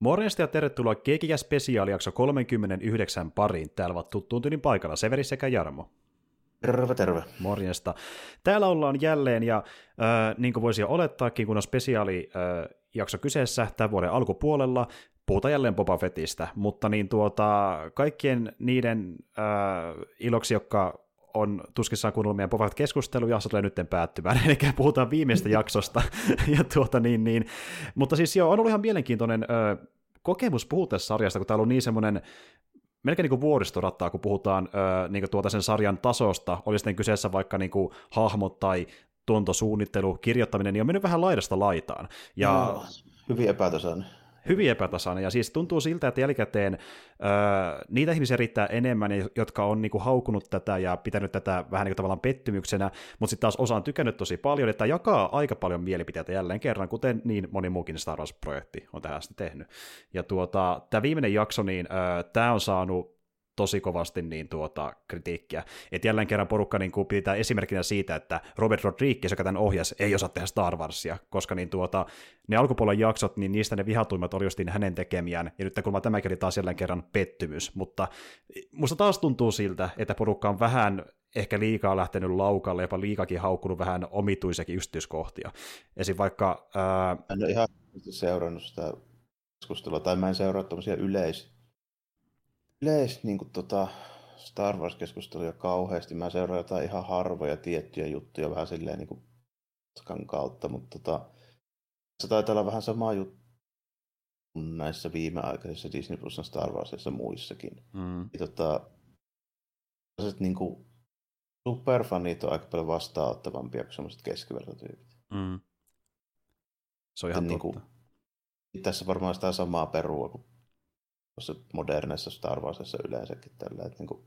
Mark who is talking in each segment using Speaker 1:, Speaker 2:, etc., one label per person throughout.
Speaker 1: Morjesta ja tervetuloa Kekiä spesiaalijakso 39 pariin. Täällä ovat tuttuun tyylin paikalla Severi sekä Jarmo.
Speaker 2: Terve, terve.
Speaker 1: Morjesta. Täällä ollaan jälleen, ja äh, niin kuin voisi jo olettaakin, kun on spesiaalijakso äh, kyseessä tämän vuoden alkupuolella, puhutaan jälleen Boba Fettistä, mutta niin tuota, kaikkien niiden äh, iloksi, jotka on tuskissaan kuunnellut meidän Boba keskusteluja, se tulee nyt päättymään, eli puhutaan viimeistä jaksosta. ja tuota, niin, niin. Mutta siis joo, on ollut ihan mielenkiintoinen ö, kokemus puhua tässä sarjasta, kun täällä on niin semmoinen melkein niin kuin vuoristorattaa, kun puhutaan ö, niin kuin tuota sen sarjan tasosta, oli sitten kyseessä vaikka niin kuin hahmot tai tuntosuunnittelu, kirjoittaminen, niin on mennyt vähän laidasta laitaan. Ja,
Speaker 2: no, hyvin epätasainen
Speaker 1: hyvin epätasainen, ja siis tuntuu siltä, että jälkikäteen öö, niitä ihmisiä riittää enemmän, jotka on niinku haukunut tätä ja pitänyt tätä vähän niin kuin tavallaan pettymyksenä, mutta sitten taas osa on tykännyt tosi paljon, että jakaa aika paljon mielipiteitä jälleen kerran, kuten niin moni muukin Star Wars-projekti on tähän asti tehnyt. Ja tuota, tämä viimeinen jakso, niin öö, tämä on saanut tosi kovasti niin tuota, kritiikkiä. Et jälleen kerran porukka niin pitää esimerkkinä siitä, että Robert Rodriguez, joka tämän ohjas, ei osaa tehdä Star Warsia, koska niin tuota, ne alkupuolen jaksot, niin niistä ne vihatuimmat oli justiin hänen tekemiään, ja nyt kun tämäkin oli taas jälleen kerran pettymys, mutta musta taas tuntuu siltä, että porukka on vähän ehkä liikaa lähtenyt laukalle, jopa liikakin haukkunut vähän omituisekin yksityiskohtia. Esim. vaikka... Ää...
Speaker 2: En ole ihan seurannut sitä keskustelua, tai mä en seuraa tämmöisiä yleisiä yleis niin kuin, tota, Star Wars-keskusteluja kauheasti. Mä seuraan jotain ihan harvoja tiettyjä juttuja vähän silleen niin kuin kautta, mutta tota, se taitaa olla vähän sama juttu näissä viimeaikaisissa Disney Plusan Star Warsissa muissakin. Mm. Ja, tota, niin kuin, superfanit on aika paljon vastaanottavampia kuin sellaiset keskivertotyypit. Mm.
Speaker 1: Se on ihan niin kuin,
Speaker 2: tässä varmaan sitä samaa perua kuin tuossa moderneissa Star Warsissa yleensäkin tällä. Että niin kuin,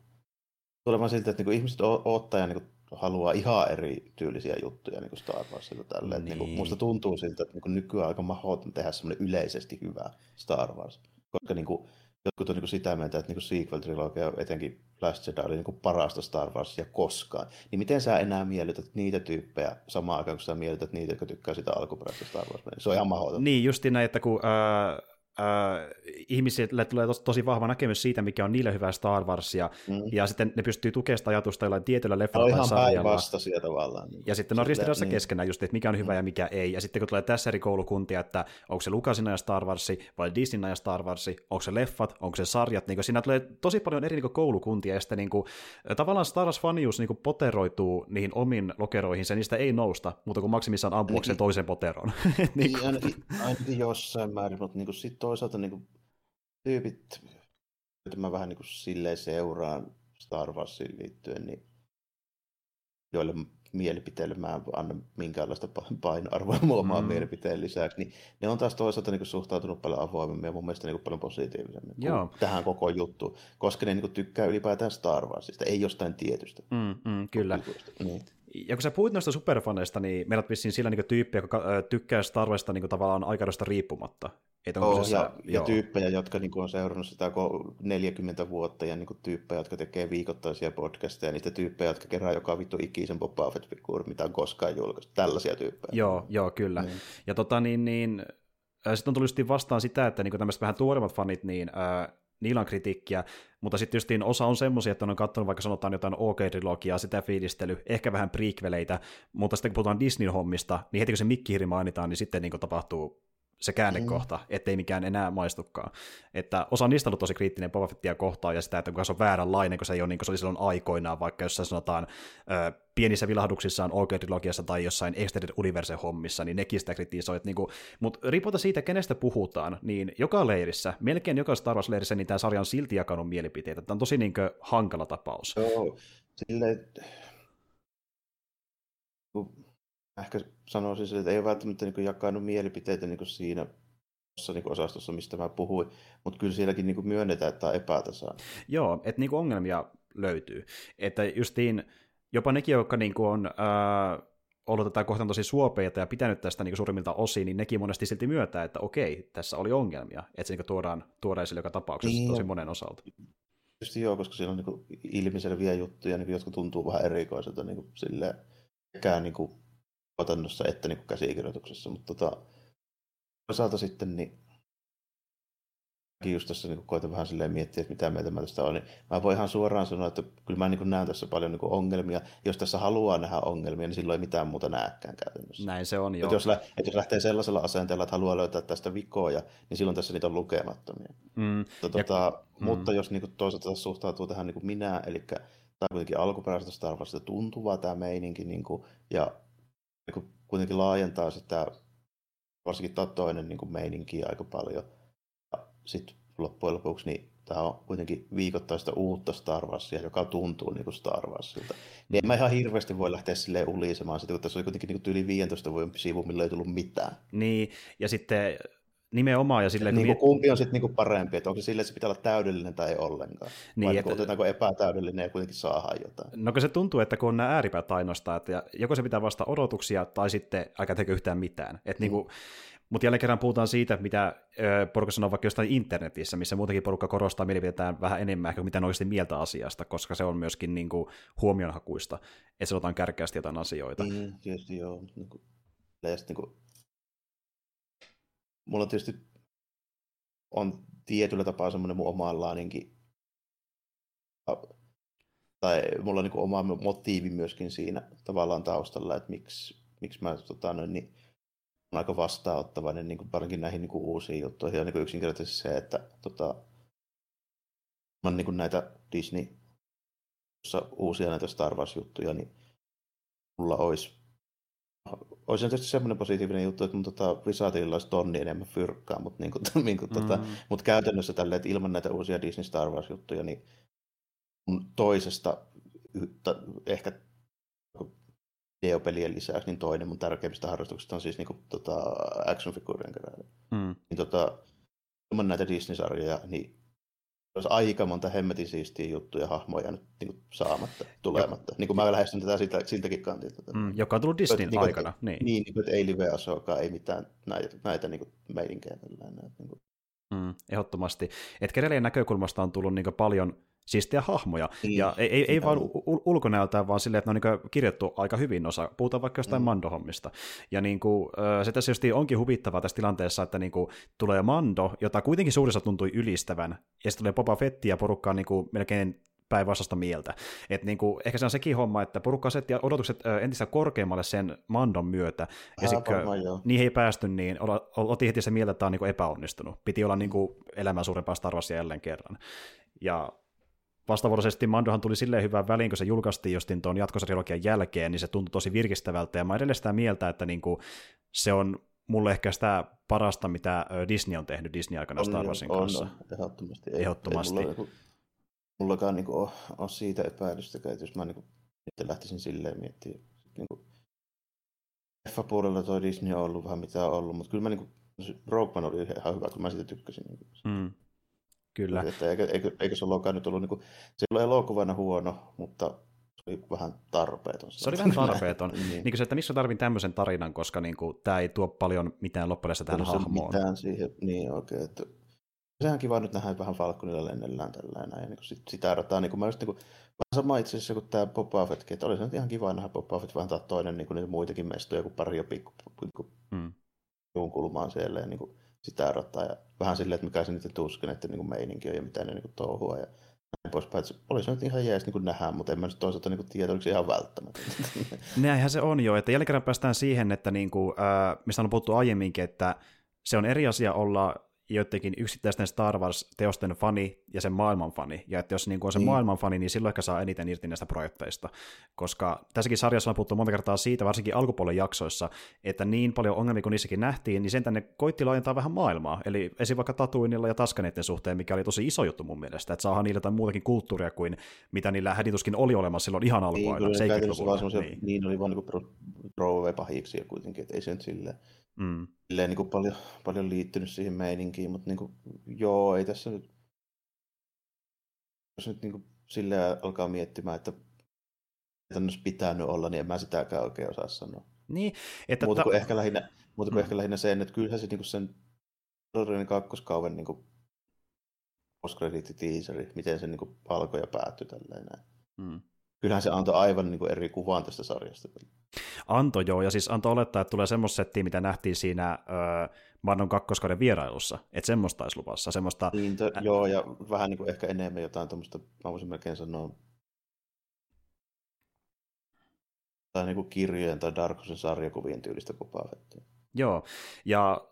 Speaker 2: siltä, että niin kuin ihmiset odottaa ja niin kuin, haluaa ihan eri tyylisiä juttuja niin kuin Star Warsilta tällä. Niin. Niin kuin, musta tuntuu siltä, että niin kuin nykyään aika mahdoton tehdä semmoinen yleisesti hyvä Star Wars. Koska niin kuin, jotkut on niin kuin sitä mieltä, että niin sequel-trilogia, etenkin Last Jedi, oli niin kuin parasta Star Warsia koskaan. Niin miten sä enää miellytät niitä tyyppejä samaan aikaan, kun sä miellytät niitä, jotka tykkää sitä alkuperäisestä Star Wars? Se on ihan mahdoton.
Speaker 1: Niin, justi näin, että kun äh, äh, ihmisille tulee tos, tosi vahva näkemys siitä, mikä on niille hyvää Star Warsia, mm. ja sitten ne pystyy tukemaan sitä ajatusta jollain tietyllä leffalla
Speaker 2: tai sarjalla. tavallaan.
Speaker 1: Niin. Ja sitten on ristiriidassa niin. keskenään just, että mikä on hyvä mm. ja mikä ei. Ja sitten kun tulee tässä eri koulukuntia, että onko se Lukasin ja Star Warsi vai Disneyn ja Star Warsi, onko se leffat, onko se sarjat, niin siinä tulee tosi paljon eri niin koulukuntia, ja sitten niin kuin, tavallaan Star Wars-fanius niin poteroituu niihin omiin lokeroihin, ja niistä ei nousta, mutta kun maksimissaan ampuakseen toisen poteron.
Speaker 2: niin, niin ainakin, ainakin jossain määrin, mutta niin sitten toisaalta niin kuin, tyypit, joita mä vähän niin kuin silleen seuraan Star Warsiin liittyen, niin joille mielipiteille mä en anna minkäänlaista painoarvoa omaan mm. mielipiteen lisäksi, niin ne on taas toisaalta niin suhtautunut paljon avoimemmin ja mun mielestä niin paljon positiivisemmin Joo. tähän koko juttuun, koska ne niin tykkää ylipäätään Star Warsista, ei jostain tietystä.
Speaker 1: Mm, mm, kyllä. Niin. Ja kun sä puhuit noista superfaneista, niin meidät vissiin sillä niin tyyppiä, joka tykkää Star Warsista niin tavallaan aikaudesta riippumatta.
Speaker 2: Että oh, se, ja, ja tyyppejä, jotka niin kuin, on seurannut sitä 40 vuotta, ja niin kuin, tyyppejä, jotka tekee viikoittaisia podcasteja, ja niitä tyyppejä, jotka kerää joka vittu ikisen Boba fett mitä on koskaan julkaistu. Tällaisia tyyppejä.
Speaker 1: Joo, joo kyllä. Niin. Ja tota niin, niin sitten on tullut vastaan sitä, että niin tämmöiset vähän tuoremmat fanit, niin niillä on kritiikkiä, mutta sitten justiin osa on semmoisia, että on katsonut vaikka sanotaan jotain OK-trilogiaa, sitä fiilistely, ehkä vähän prequeleitä, mutta sitten kun puhutaan Disney-hommista, niin heti kun se mikkihiri mainitaan, niin sitten niin tapahtuu se käännekohta, mm. ettei mikään enää maistukaan. Että osa niistä on ollut tosi kriittinen Boba Fettia kohtaan ja sitä, että kun se on vääränlainen, kun se ei ole niin kuin se oli silloin aikoinaan, vaikka jos sanotaan ö, pienissä vilahduksissaan OK-trilogiassa tai jossain Extended Universe-hommissa, niin nekin sitä kritisoivat. Niin mutta riippumatta siitä, kenestä puhutaan, niin joka leirissä, melkein joka Star Wars-leirissä, niin tämä sarja on silti jakanut mielipiteitä. Tämä on tosi niin kuin, hankala tapaus.
Speaker 2: Joo, silleen, ehkä sanoisin, että ei ole välttämättä niin jakanut mielipiteitä niin siinä niin osastossa, mistä mä puhuin, mutta kyllä sielläkin niin myönnetään, että on epätasainen.
Speaker 1: Joo, että niin ongelmia löytyy. Että justiin jopa nekin, jotka niin on ää, ollut tätä kohtaan tosi suopeita ja pitänyt tästä niin suurimmilta osin, niin nekin monesti silti myöntää, että okei, tässä oli ongelmia, että se niin tuodaan, tuodaan esille joka tapauksessa niin, tosi monen osalta.
Speaker 2: Tietysti joo, koska siellä on niin ilmiselviä juttuja, niin jotka tuntuu vähän erikoiselta niin silleen, niin kuin tuotannossa että niin käsikirjoituksessa, mutta tota, toisaalta sitten niin just tässä niin koitan vähän silleen miettiä, että mitä mieltä mä tästä on, niin mä voin ihan suoraan sanoa, että kyllä mä niin näen tässä paljon niin ongelmia. Jos tässä haluaa nähdä ongelmia, niin silloin ei mitään muuta näekään käytännössä.
Speaker 1: Näin se on, joo.
Speaker 2: Että jos, että jos lähtee sellaisella asenteella, että haluaa löytää tästä vikoja, niin silloin tässä niitä on lukemattomia. Mm. Mutta, ja, mm. mutta jos niin toisaalta suhtautuu tähän niin minä, eli tämä on kuitenkin alkuperäisestä Star Warsista tuntuvaa tämä meininki, niin kuin, ja niin kuitenkin laajentaa sitä, varsinkin tämä toinen niin kuin meininki aika paljon, sitten loppujen lopuksi niin tämä on kuitenkin viikoittaista uutta Star Warsia, joka tuntuu niin kuin Star Warsilta. Niin en mä ihan hirveästi voi lähteä silleen ulisemaan sitä, kun tässä oli kuitenkin niin kuin yli 15 vuoden sivu, millä ei tullut mitään.
Speaker 1: Niin, ja sitten nimenomaan. Ja silleen,
Speaker 2: niin kuin kumpi on sitten niin parempi, että onko se silleen, että se pitää olla täydellinen tai ei ollenkaan? Niin, Vai että, otetaanko epätäydellinen ja kuitenkin saadaan jotain?
Speaker 1: No kun se tuntuu, että kun on nämä ääripäät ainoastaan, että joko se pitää vastata odotuksia tai sitten aika tekee yhtään mitään. Että mm. niin kuin, mutta jälleen kerran puhutaan siitä, mitä porukka sanoo vaikka jostain internetissä, missä muutenkin porukka korostaa mielipiteetään vähän enemmän kuin mitä ne oikeasti mieltä asiasta, koska se on myöskin niin kuin huomionhakuista, että sanotaan kärkeästi jotain asioita.
Speaker 2: Mm, tietysti joo. Niin kuin, niin kuin, mulla tietysti on tietyllä tapaa semmoinen mun omanlaininkin, tai mulla on niin kuin oma motiivi myöskin siinä tavallaan taustalla, että miksi, miksi mä tota, noin, niin, on aika vastaanottavainen niin kuin varsinkin näihin niin kuin uusiin juttuihin. Ja niin kuin yksinkertaisesti se, että tota, on niin kuin näitä Disney uusia näitä Star Wars-juttuja, niin mulla olisi olisi tietysti semmoinen positiivinen juttu, että mun tota, Wizardilla olisi tonni enemmän fyrkkaa, mutta, niin kuin, niin kuin, tota, mm. mutta käytännössä tälle, että ilman näitä uusia Disney Star Wars-juttuja, niin mun toisesta ehkä videopelien lisäksi, niin toinen mun tärkeimmistä harrastuksista on siis niin kuin, tota, action-figuurien keräily. Mm. Niin, tota, ilman näitä Disney-sarjoja, niin olisi aika monta hemmetin siistiä juttuja hahmoja nyt niin kuin, saamatta, tulematta. niin kuin mä lähestyn tätä siltä, siltäkin kantilta.
Speaker 1: Mm, joka on tullut Disneyn niin, aikana. Niin,
Speaker 2: niin, niin että ei live ei mitään näitä, näitä niin kuin meidinkiä. Niin kuin.
Speaker 1: Mm, ehdottomasti. Että näkökulmasta on tullut niin paljon siistejä hahmoja. Niin, ja ei, ei, ei vaan u- ulkonäöltään, vaan silleen, että ne on niin kirjoittu aika hyvin osa. Puhutaan vaikka jostain mm. Mando-hommista. Ja niin kuin, se tässä onkin huvittavaa tässä tilanteessa, että niin kuin, tulee Mando, jota kuitenkin suurissa tuntui ylistävän, ja sitten tulee Boba Fetti ja porukkaa niin kuin, melkein päinvastasta mieltä. Et niinku, ehkä se on sekin homma, että porukka asetti odotukset entistä korkeammalle sen Mandon myötä, ja sitten niihin ei päästy, niin otin heti se mieltä, että tämä on niinku epäonnistunut. Piti olla niinku elämän suurempaa Star Warsia jälleen kerran. Ja vastavuoroisesti Mandohan tuli silleen hyvään väliin, kun se julkaistiin justin tuon jatkosarjologian jälkeen, niin se tuntui tosi virkistävältä, ja mä edelleen sitä mieltä, että niinku, se on mulle ehkä sitä parasta, mitä Disney on tehnyt Disney-aikana Star Warsin
Speaker 2: on,
Speaker 1: kanssa.
Speaker 2: On, ehdottomasti. Ei,
Speaker 1: ehdottomasti.
Speaker 2: Ei mulla, niinku, mullakaan niinku ole, ole, siitä epäilystäkään, että jos mä niinku, lähtisin silleen miettimään, niinku, Leffa-puolella toi Disney on ollut vähän mitä on ollut, mutta kyllä mä niinku, Rogue oli ihan hyvä, kun mä siitä tykkäsin. Niinku. Mm.
Speaker 1: Kyllä.
Speaker 2: Että eikö, eikö, eikö se olekaan nyt ollut, niin kuin, se ei ole elokuvana huono, mutta se oli vähän tarpeeton.
Speaker 1: Se oli vähän tarpeeton. niin. niin kuin se, että missä tarvin tämmöisen tarinan, koska niin kuin, tämä ei tuo paljon mitään loppujen tähän hahmoon.
Speaker 2: Mitään siihen, niin oikein. Että... Sehän kiva nyt nähdä vähän Falconilla lennellään tällainen. Ja niin sit, sitä rataa, niin kuin mä just niin kuin, vähän sama itse asiassa kuin tämä Boba Fettkin, että olisi nyt ihan kiva nähdä Boba Fett vähän toinen niin kuin niitä muitakin mestoja kuin pari jo pikku, pikku mm. kulmaan siellä. Ja niin kuin, sitä rataa ja vähän silleen, että mikä se niiden että niin meininki on ja mitä ne niin touhua ja näin poispäin. Olisi nyt ihan jees niin nähdä, mutta en mä nyt toisaalta niin tiedä, oliko se ihan välttämätöntä.
Speaker 1: Näinhän se on jo, että jälleen kerran päästään siihen, että niin kuin, äh, mistä on puhuttu aiemminkin, että se on eri asia olla joidenkin yksittäisten Star Wars-teosten fani ja sen maailman fani, ja että jos niin on se mm. maailman fani, niin silloin ehkä saa eniten irti näistä projekteista, koska tässäkin sarjassa on puhuttu monta kertaa siitä, varsinkin alkupuolen jaksoissa, että niin paljon ongelmia kuin niissäkin nähtiin, niin sen tänne koitti laajentaa vähän maailmaa, eli esim. vaikka Tatuinilla ja Taskaneiden suhteen, mikä oli tosi iso juttu mun mielestä, että saadaan niillä jotain muutakin kulttuuria kuin mitä niillä hädituskin oli olemassa silloin ihan alkuaina,
Speaker 2: niin, niin. niin oli vaan niin pro pahiksi kuitenkin, että ei se nyt silleen Mm. Silleen niin kuin paljon, paljon liittynyt siihen meininkiin, mutta niin kuin, joo, ei tässä nyt, jos nyt niin kuin silleen alkaa miettimään, että tämmöistä pitänyt olla, niin en mä sitäkään oikein osaa sanoa.
Speaker 1: Niin, että
Speaker 2: muuta kuin, ta- ehkä, lähinnä, muuta kuin mm. ehkä lähinnä sen, että kyllähän se niin kuin sen Rodorin kakkoskauden niin post-credit-teaseri, miten se niin kuin alkoi ja päättyi tälleen näin. Mm kyllähän se antoi aivan niin kuin eri kuvan tästä sarjasta.
Speaker 1: Anto joo, ja siis antoi olettaa, että tulee semmoista settiä, mitä nähtiin siinä ö, Mandon kakkoskauden vierailussa, että semmoista olisi luvassa. Semmoista...
Speaker 2: Niin, to, joo, ja vähän niin kuin ehkä enemmän jotain tuommoista, mä voisin melkein sanoa, tai niin kuin kirjojen tai Darkosen sarjakuvien tyylistä Fettia.
Speaker 1: Joo, ja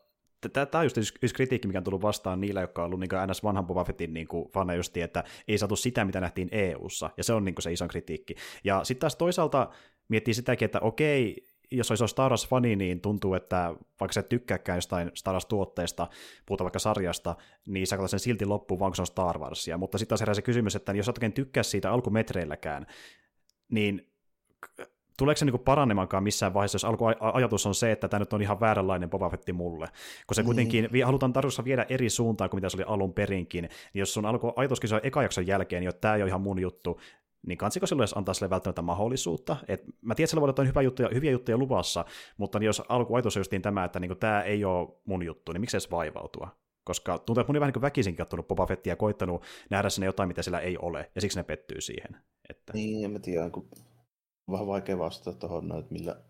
Speaker 1: Tämä on just yksi kritiikki, mikä on tullut vastaan niillä, jotka on ollut niin NS vanhan Boba Fettin niin fana just, että ei saatu sitä, mitä nähtiin EU-ssa, ja se on niin se iso kritiikki. Ja sitten taas toisaalta miettii sitäkin, että okei, jos olisi Star Wars-fani, niin tuntuu, että vaikka sä et tykkääkään jostain Star Wars-tuotteesta, puhutaan vaikka sarjasta, niin sä katsot sen silti loppuun, vaan se on Star Warsia. Mutta sitten taas herää se kysymys, että jos sä oikein tykkää siitä alkumetreilläkään, niin tuleeko se niinku paranemankaan missään vaiheessa, jos alkuajatus on se, että tämä nyt on ihan vääränlainen Boba Fetti mulle, kun se niin. kuitenkin halutaan tarkoituksessa viedä eri suuntaan kuin mitä se oli alun perinkin, niin jos sun alkuajatuskin on eka jakson jälkeen, niin tämä ei ole ihan mun juttu, niin kansiko silloin edes antaa sille välttämättä mahdollisuutta? Et mä tiedän, että sillä voi olla hyvä juttuja, hyviä juttuja luvassa, mutta niin jos alkuajatus on justiin tämä, että niin tämä ei ole mun juttu, niin miksi edes vaivautua? Koska tuntuu, että moni vähän niin väkisin kattonut Boba Fettia ja koittanut nähdä sinne jotain, mitä siellä ei ole, ja siksi ne pettyy siihen. Että...
Speaker 2: Niin, en mä tiedä, kun vähän vaikea vastata tuohon, että millä,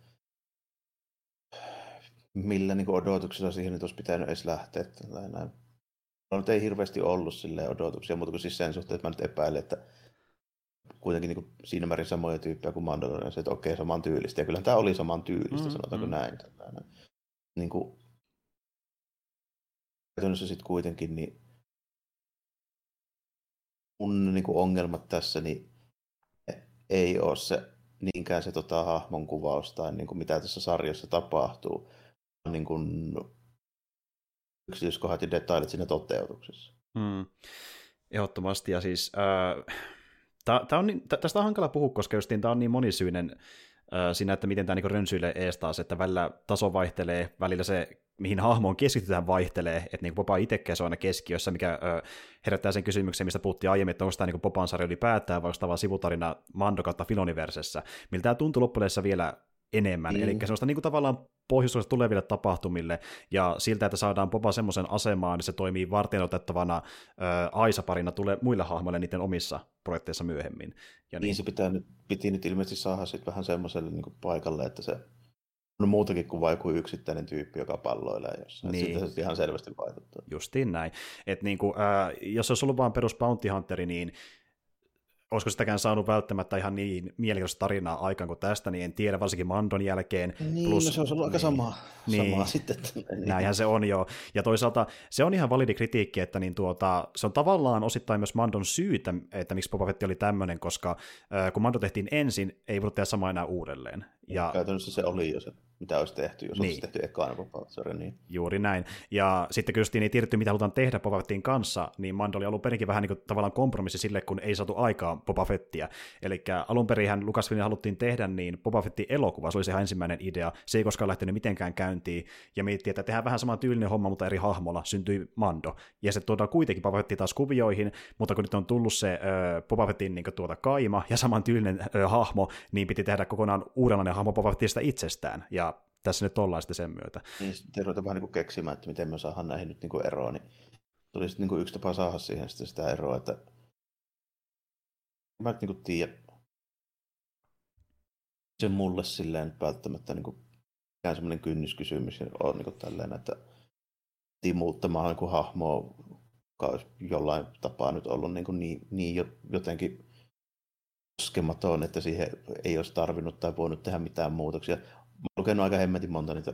Speaker 2: millä niin odotuksilla siihen nyt olisi pitänyt edes lähteä. Näin. No, nyt ei hirveästi ollut sille odotuksia, mutta kuin siis sen suhteen, että mä nyt epäilen, että kuitenkin niin kuin siinä määrin samoja tyyppejä kuin Mandalorian, se, että okei, saman tyylistä. Ja kyllä tämä oli saman tyylistä, mm, sanotaanko mm. näin. Tällainen. Niin kuin, käytännössä sitten kuitenkin, niin mun niin kuin ongelmat tässä, niin ei ole se niinkään se tota, hahmon kuvaus tai niin kuin mitä tässä sarjassa tapahtuu, niin kuin yksityiskohdat ja detailit siinä toteutuksessa.
Speaker 1: Hmm. Ehdottomasti, ja siis äh, tää, tää on, tästä on hankala puhua, koska justiin tämä on niin monisyinen äh, siinä, että miten tämä niin rönsyilee ees taas, että välillä taso vaihtelee, välillä se mihin hahmoon keskitytään vaihtelee, että niin Popa itsekään se on aina keskiössä, mikä ö, herättää sen kysymyksen, mistä puhuttiin aiemmin, että onko tämä niin Popan sarja ylipäätään, vai onko tämä sivutarina Mando kautta Filoniversessä, miltä tämä tuntuu loppujen vielä enemmän, mm. eli semmoista niin kuin tavallaan pohjustusta tuleville tapahtumille, ja siltä, että saadaan Popa semmoisen asemaan, niin se toimii varten otettavana Aisa-parina tulee muille hahmoille niiden omissa projekteissa myöhemmin.
Speaker 2: Ja niin, niin se pitää nyt, piti nyt ilmeisesti saada sitten vähän semmoiselle niin paikalle, että se on muutakin kuin vain joku yksittäinen tyyppi, joka palloilee jossain. Niin. Sitten se ihan selvästi vaikuttaa.
Speaker 1: Justiin näin. Et niin kuin, äh, jos olisi ollut vain perus Bounty Hunteri, niin olisiko sitäkään saanut välttämättä ihan niin mielenkiintoista tarinaa aikaan kuin tästä, niin en tiedä, varsinkin Mandon jälkeen.
Speaker 2: Niin, Plus, no se olisi ollut niin, aika samaa, niin, samaa sitten.
Speaker 1: Niin. Näinhän se on jo. Ja toisaalta se on ihan validi kritiikki, että niin tuota, se on tavallaan osittain myös Mandon syytä, että miksi Boba Fett oli tämmöinen, koska äh, kun Mando tehtiin ensin, ei voinut tehdä samaa enää uudelleen.
Speaker 2: Ja... Käytännössä se oli jo se mitä olisi tehty, jos niin. olisi tehty ekana Boba niin.
Speaker 1: Juuri näin. Ja sitten kun ei tiedetty, mitä halutaan tehdä Boba Fettin kanssa, niin Mando oli alun perinkin vähän niin kuin tavallaan kompromissi sille, kun ei saatu aikaa Boba Fettiä. Eli alun perin Lucasfilmin haluttiin tehdä, niin Boba Fettin elokuva, se oli se ensimmäinen idea. Se ei koskaan lähtenyt mitenkään käyntiin, ja miettii, että tehdään vähän saman tyylinen homma, mutta eri hahmolla syntyi Mando. Ja se tuodaan kuitenkin Boba Fetti taas kuvioihin, mutta kun nyt on tullut se äh, Boba Fettin niin tuota kaima ja saman tyylinen äh, hahmo, niin piti tehdä kokonaan uudenlainen hahmo Boba Fettistä itsestään. Ja tässä nyt ollaan sitten sen myötä.
Speaker 2: Niin, sitten ruvetaan vähän niin keksimään, että miten me saadaan näihin nyt niin kuin eroon, niin tuli sitten niin kuin yksi tapa saada siihen sitten sitä eroa, että mä nyt niin kuin tiedä, se mulle silleen välttämättä niin kuin ikään semmoinen kynnyskysymys on niin kuin tälleen, että muuttamaan niin kuin hahmoa, joka olisi jollain tapaa nyt ollut niin, kuin niin, niin jotenkin koskematon, että siihen ei olisi tarvinnut tai voinut tehdä mitään muutoksia lukenut aika hemmetin monta niitä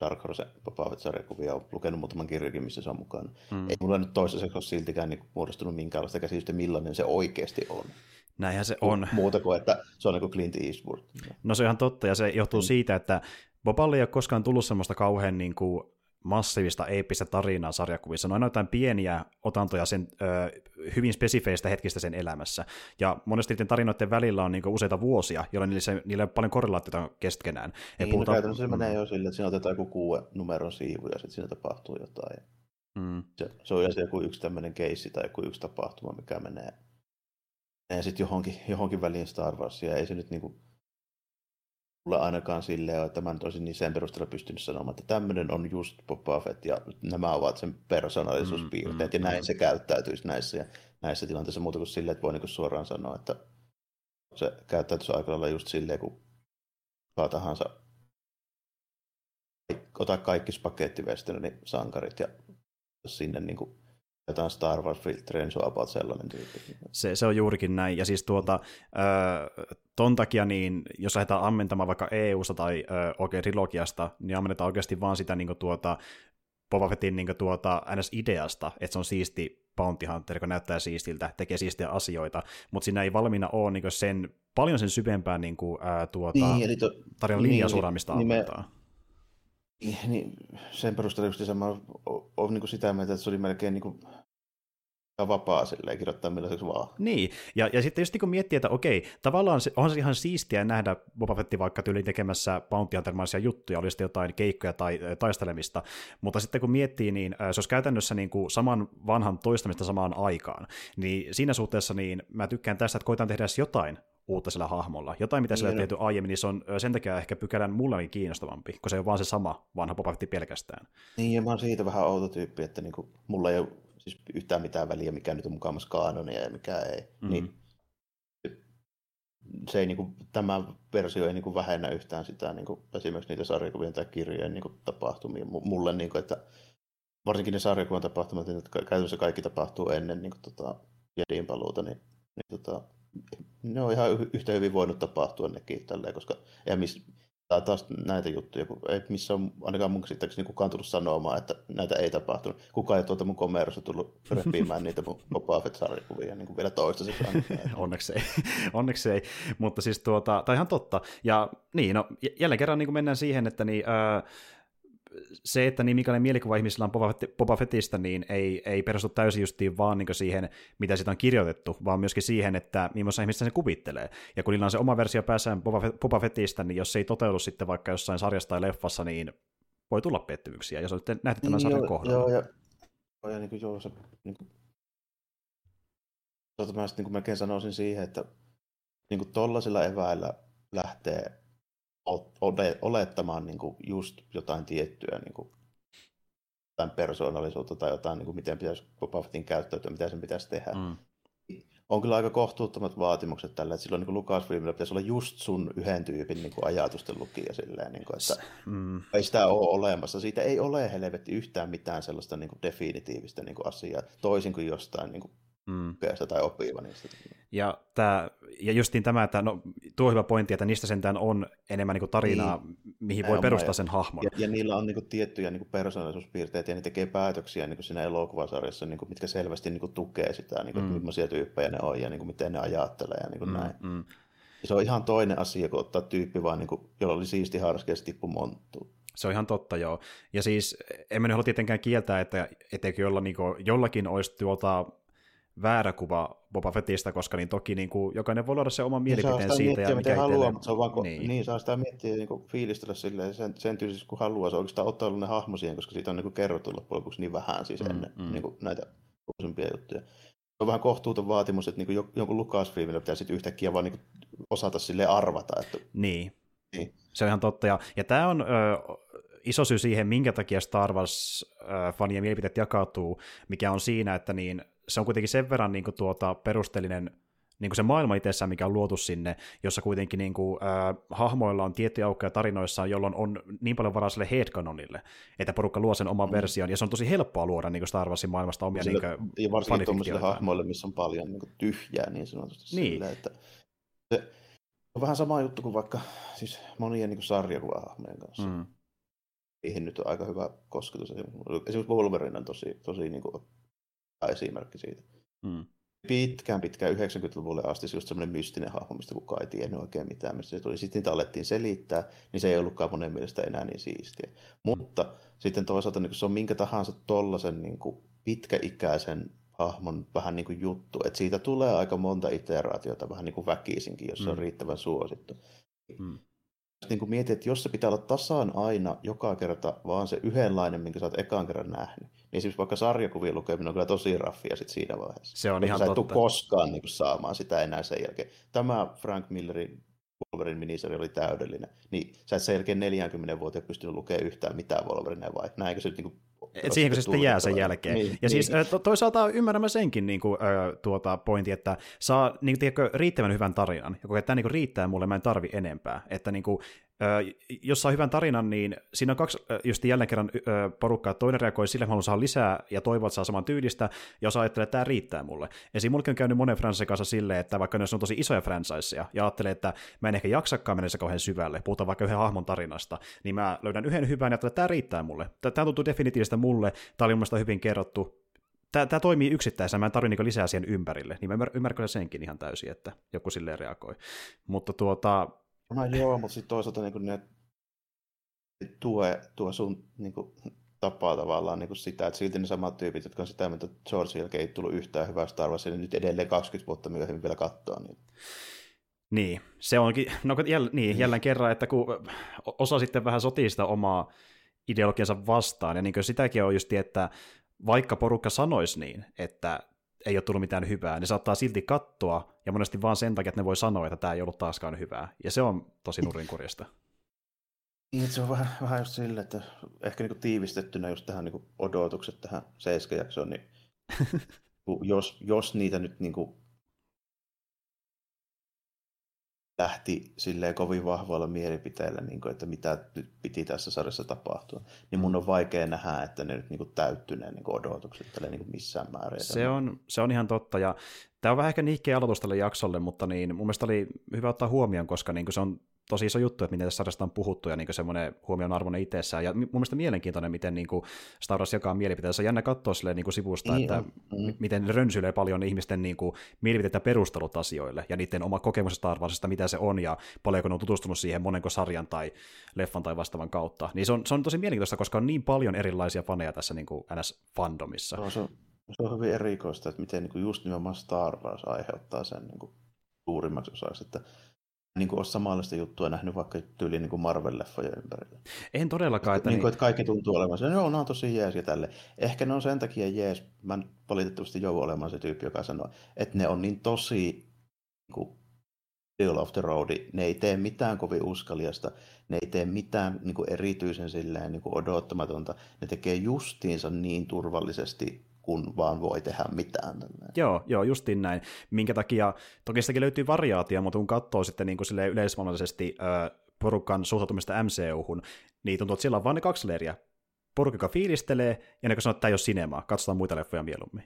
Speaker 2: Dark Horse Boba olen lukenut muutaman kirjakin, missä se on mukana. Mm. Ei mulla nyt toistaiseksi ole siltikään niin muodostunut minkäänlaista käsitystä, millainen se oikeasti on.
Speaker 1: Näinhän se on.
Speaker 2: Muuta kuin, että se on niin kuin Clint Eastwood.
Speaker 1: No se on ihan totta, ja se johtuu mm. siitä, että Boballe ei ole koskaan tullut semmoista kauhean niin kuin massiivista eeppistä tarinaa sarjakuvissa. Noin jotain pieniä otantoja sen ö, hyvin spesifeistä hetkistä sen elämässä. Ja monesti niiden tarinoiden välillä on niinku useita vuosia, jolloin niillä, niillä on paljon korrelaatiota keskenään.
Speaker 2: Niin, no puhutaan... no käytännössä se menee jo sille, että siinä otetaan joku kuuden numeron siivu ja sitten siinä tapahtuu jotain. Mm. Se, se on yleensä joku yksi tämmöinen keissi tai joku yksi tapahtuma, mikä menee, menee sitten johonkin, johonkin väliin Star Warsia. Ei se nyt niinku mulle ainakaan silleen, että mä nyt olisin niin sen perusteella pystynyt sanomaan, että tämmöinen on just Boba Fett ja nämä ovat sen persoonallisuuspiirteet mm, mm, ja näin mm. se käyttäytyisi näissä, ja näissä tilanteissa muuta kuin silleen, että voi niin suoraan sanoa, että se käyttäytyisi aika lailla just silleen, kun tahansa ota kaikki spagettivesternin sankarit ja sinne niin kuin jotain Star niin se on about sellainen tyyppi.
Speaker 1: Se, se on juurikin näin, ja siis tuota, ton takia, niin jos lähdetään ammentamaan vaikka EU-sta tai oikein trilogiasta, niin ammennetaan oikeasti vaan sitä niin tuota, Boba Fettin niin tuota, NS-ideasta, että se on siisti bounty hunter, joka näyttää siistiltä, tekee siistiä asioita, mutta siinä ei valmiina ole niin sen, paljon sen syvempää niin kuin, ää, tuota, niin, eli to, tarinan niin, linjasuoraa, ammentaa.
Speaker 2: Niin, sen perusteella just mä olen niin sitä mieltä, että se oli melkein niin kuin vapaa silleen kirjoittaa millaiseksi vaan.
Speaker 1: Niin, ja, ja sitten just kun miettii, että okei, tavallaan se, onhan se ihan siistiä nähdä Boba Fett vaikka tyyliin tekemässä Bounty Hunter-maisia juttuja, oli sitten jotain keikkoja tai taistelemista, mutta sitten kun miettii, niin se olisi käytännössä niin kuin saman vanhan toistamista samaan aikaan, niin siinä suhteessa niin mä tykkään tästä, että koitan tehdä jotain uutta sillä hahmolla. Jotain, mitä sillä on tehty aiemmin, niin se on sen takia ehkä pykälän mulle kiinnostavampi, kun se on vaan se sama vanha Fett pelkästään.
Speaker 2: Niin, ja mä oon siitä vähän outo tyyppi, että niinku, mulla ei ole siis yhtään mitään väliä, mikä nyt on mukaamassa kaanonia ja mikä ei. Mm-hmm. Niin se ei, niin kuin, tämä versio ei niin kuin, vähennä yhtään sitä niin kuin, esimerkiksi niitä sarjakuvien tai kirjojen niin kuin, tapahtumia. Mulle, niin kuin, että varsinkin ne sarjakuvan tapahtumat, niin, että käytännössä kaikki tapahtuu ennen niin kuin, tota, Jedin paluuta, niin, niin tota, ne on ihan yhtä hyvin voinut tapahtua nekin tälleen, koska eihän miss, Tää taas näitä juttuja, kun ei missä on ainakaan mun käsittääkseni kukaan tullut sanomaan, että näitä ei tapahtunut. Kukaan ei tuolta mun komerossa tullut repimään niitä mun Boba Fett-sarjakuvia niin kuin vielä toistaiseksi.
Speaker 1: Onneksi ei. Onneksi ei. Mutta siis tuota, tai ihan totta. Ja niin, no jälleen kerran niin kuin mennään siihen, että niin, äh, se, että niin mikäli mielikuva ihmisillä on Boba Fettistä, niin ei, ei perustu täysin justiin vaan niin siihen, mitä sitä on kirjoitettu, vaan myöskin siihen, että millaisen ihmistä se kuvittelee. Ja kun niillä on se oma versio päässään Boba Fettistä, niin jos se ei toteudu sitten vaikka jossain sarjassa tai leffassa, niin voi tulla pettymyksiä, jos olette nähty tämän niin, sarjan joo, kohdalla.
Speaker 2: Joo, ja, ja niin kuin, joo, se, niin kuin, tota, mä sitten niin kuin melkein sanoisin siihen, että niin kuin tollaisilla eväillä lähtee olettamaan niin kuin just jotain tiettyä niin kuin, jotain persoonallisuutta tai jotain, niin kuin miten pitäisi Boba Fettin käyttäytyä, mitä sen pitäisi tehdä. Mm. On kyllä aika kohtuuttomat vaatimukset tällä, että silloin niin Lucasfilmillä pitäisi olla just sun yhden tyypin niin kuin ajatusten lukija silleen, niin kuin, että mm. ei sitä ole olemassa. Siitä ei ole helvetti yhtään mitään sellaista niin kuin definitiivistä niin kuin asiaa, toisin kuin jostain niin kuin mm. tai opiva niistä.
Speaker 1: Ja, tää, ja justiin tämä, että no, tuo hyvä pointti, että niistä sentään on enemmän niin kuin tarinaa, niin. mihin voi perustaa sen hahmon.
Speaker 2: Ja, ja niillä on niin kuin, tiettyjä niin kuin persoonallisuuspiirteitä, ja ne tekee päätöksiä niin kuin siinä elokuvasarjassa, niin kuin, mitkä selvästi niin kuin, tukee sitä, niin kuin, mm. millaisia tyyppejä ne on, ja niin kuin, miten ne ajattelee, ja niin kuin mm, näin. Mm. Ja se on ihan toinen asia, kun ottaa tyyppi vaan, niin kuin, jolla oli siisti harske ja tippu monttu.
Speaker 1: Se on ihan totta, joo. Ja siis en mä nyt halua tietenkään kieltää, että etteikö jolla, niin kuin, jollakin olisi tuota väärä kuva Boba Fettistä, koska niin toki niin kuin, jokainen voi luoda se oman niin mielipiteen siitä.
Speaker 2: Miettiä, ja mikä haluaa, mutta se on vaan, kun, niin. niin. saa sitä miettiä niin kuin fiilistellä silleen, sen, sen tyylisesti kun haluaa. Se on oikeastaan ottaa ne hahmo siihen, koska siitä on niin kuin kerrottu loppujen lopuksi niin vähän siis mm, ennen mm. Niin kuin näitä uusimpia juttuja. Se on vähän kohtuuton vaatimus, että niin kuin jonkun Lucasfilmillä pitää sitten yhtäkkiä vaan niin kuin osata sille arvata. Että...
Speaker 1: Niin. niin. Se on ihan totta. Ja, ja tämä on... Ö, iso syy siihen, minkä takia Star Wars-fanien mielipiteet jakautuu, mikä on siinä, että niin se on kuitenkin sen verran niin kuin, tuota, perusteellinen niin kuin se maailma itsessään, mikä on luotu sinne, jossa kuitenkin niin kuin, äh, hahmoilla on tiettyjä aukkoja tarinoissa, jolloin on niin paljon varaa sille headcanonille, että porukka luo sen oman mm. version, ja se on tosi helppoa luoda niin kuin Star Warsin maailmasta omia Sille, niin kuin,
Speaker 2: Ja varsinkin tuollaisille hahmoille, missä on paljon niin kuin, tyhjää niin sanotusti. Niin. Sille, että se on vähän sama juttu kuin vaikka siis monien niin sarjakuvahahmojen kanssa. Mm. Niihin nyt on aika hyvä kosketus. Esimerkiksi Wolverine on tosi, tosi niin kuin, esimerkki siitä. Mm. Pitkään pitkään 90-luvulle asti se just semmoinen mystinen hahmo, mistä kukaan ei tiennyt oikein mitään, mistä se tuli. Sitten niitä alettiin selittää, niin se ei ollutkaan monen mielestä enää niin siistiä. Mutta sitten toisaalta niin se on minkä tahansa tollasen niin pitkäikäisen hahmon vähän niin kuin juttu, että siitä tulee aika monta iteraatiota vähän niin kuin väkisinkin, jos se mm. on riittävän suosittu. Mm niin kuin mietit, että jos se pitää olla tasan aina joka kerta vaan se yhdenlainen, minkä sä oot ekaan kerran nähnyt, niin esimerkiksi vaikka sarjakuvien lukeminen on kyllä tosi raffia sit siinä vaiheessa.
Speaker 1: Se on ihan sä
Speaker 2: et totta. koskaan niin kuin, saamaan sitä enää sen jälkeen. Tämä Frank Millerin Wolverine minisarja oli täydellinen, niin sä et sen jälkeen 40 vuoteen pystynyt lukemaan yhtään mitään Wolverinea vai näinkö se nyt niin kuin
Speaker 1: et siihenkö se sitten jää sen jälkeen. Niin, ja niin. siis to, toisaalta ymmärrämme senkin niin kuin, tuota, pointti, että saa niin kuin, tiedätkö, riittävän hyvän tarinan, ja kun tämä niin kuin, riittää mulle, mä en tarvi enempää. Että niin kuin, jos saa hyvän tarinan, niin siinä on kaksi, just jälleen kerran porukkaa, toinen reagoi sille, että haluan saada lisää ja toivoo, että saa saman tyylistä, ja jos ajattelee, että tämä riittää mulle. Esim. mullekin on käynyt monen franchisen kanssa silleen, että vaikka ne on tosi isoja franchiseja, ja ajattelee, että mä en ehkä jaksakaan mennä se kauhean syvälle, puhutaan vaikka yhden hahmon tarinasta, niin mä löydän yhden hyvän ja ajattelen, että tämä riittää mulle. Tämä tuntuu definitiivistä mulle, tämä oli mun hyvin kerrottu, tämä, tämä toimii yksittäisenä, mä en tarvitse niin lisää siihen ympärille, niin mä ymmärrän senkin ihan täysin, että joku silleen reagoi. Mutta tuota...
Speaker 2: No joo, mutta sitten toisaalta niin ne tue, tuo sun niin kuin, tapaa tavallaan niin kuin sitä, että silti ne samat tyypit, jotka on sitä mieltä, että George jälkeen ei tullut yhtään hyvää Star Warsia, niin nyt edelleen 20 vuotta myöhemmin vielä katsoa. Niin.
Speaker 1: Niin, se onkin, no jäl, niin, jälleen kerran, että kun osa sitten vähän sotii sitä omaa ideologiansa vastaan, ja niin sitäkin on just, että vaikka porukka sanoisi niin, että ei ole tullut mitään hyvää, ne saattaa silti katsoa, ja monesti vaan sen takia, että ne voi sanoa, että tämä ei ollut taaskaan hyvää. Ja se on tosi nurinkurjasta.
Speaker 2: Niin, se on vähän, vähän just silleen, että ehkä niin tiivistettynä just tähän niin odotukset tähän seiskajaksoon, niin jos, jos niitä nyt niin kuin lähti silleen kovin vahvoilla mielipiteillä, niin kuin, että mitä nyt piti tässä sarjassa tapahtua, niin mun on vaikea nähdä, että ne nyt niin kuin täyttyy ne niin odotukset tälle niin kuin missään määrin.
Speaker 1: Se on, se on ihan totta, ja tämä on vähän ehkä nihkeä aloitus tälle jaksolle, mutta niin, mun mielestä oli hyvä ottaa huomioon, koska niin kuin se on tosi iso juttu, että miten tässä sarjasta on puhuttu ja niin semmoinen huomion arvoinen itsessään. Ja mun mielestä mielenkiintoinen, miten niin kuin Star Wars jakaa mielipiteitä. Se on jännä katsoa silleen, niin kuin sivusta, niin, että mm. miten rönsyilee paljon ihmisten niin kuin, mielipiteitä perustelut asioille ja niiden oma kokemus Star Warsista, mitä se on ja paljonko ne on tutustunut siihen monenko sarjan tai leffan tai vastaavan kautta. Niin se on, se on tosi mielenkiintoista, koska on niin paljon erilaisia faneja tässä niin kuin NS-fandomissa.
Speaker 2: No, se, on, se on hyvin erikoista, että miten niin kuin just nimenomaan Star Wars aiheuttaa sen niin kuin suurimmaksi osaksi, että niin kuin ole samanlaista juttua nähnyt vaikka tyyliin niin Marvel-leffojen ympärillä.
Speaker 1: En todellakaan.
Speaker 2: Että, niin kuin, että kaikki tuntuu olevan se, joo, ne on tosi jees ja tälle. Ehkä ne on sen takia jees, mä valitettavasti joudun olemaan se tyyppi, joka sanoo, että ne on niin tosi niin kuin, deal of the road, ne ei tee mitään kovin uskaliasta, ne ei tee mitään niin kuin erityisen silleen, niin kuin odottamatonta, ne tekee justiinsa niin turvallisesti kun vaan voi tehdä mitään.
Speaker 1: Joo, joo, justiin näin. Minkä takia, toki sitäkin löytyy variaatio, mutta kun katsoo sitten niin kuin yleismaailmallisesti porukan suhtautumista MCU-hun, niin tuntuu, että siellä on vain ne kaksi leiriä. Porukka, joka fiilistelee, ja ne, sanoo, että tämä ei ole sinemaa, katsotaan muita leffoja mieluummin.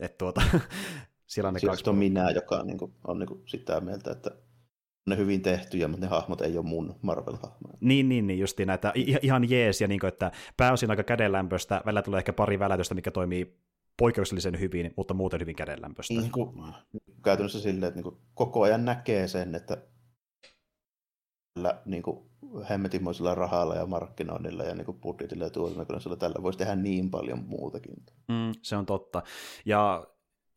Speaker 1: Että tuota, siellä on ne
Speaker 2: kaksi. on minä, joka on, niin kuin, on niin kuin sitä mieltä, että ne hyvin tehtyjä, mutta ne hahmot ei ole mun Marvel-hahmoja.
Speaker 1: Niin, niin, niin justiin näitä ihan jees, ja niin kuin, että pääosin aika kädenlämpöistä, välillä tulee ehkä pari välätystä, mikä toimii poikkeuksellisen hyvin, mutta muuten hyvin kädenlämpöistä.
Speaker 2: Niin kuin, käytännössä silleen, että niin kuin, koko ajan näkee sen, että tällä niin kuin, hemmetimoisella rahalla ja markkinoinnilla ja niin kuin budjetilla ja tuotannolla tällä voisi tehdä niin paljon muutakin.
Speaker 1: Mm, se on totta. Ja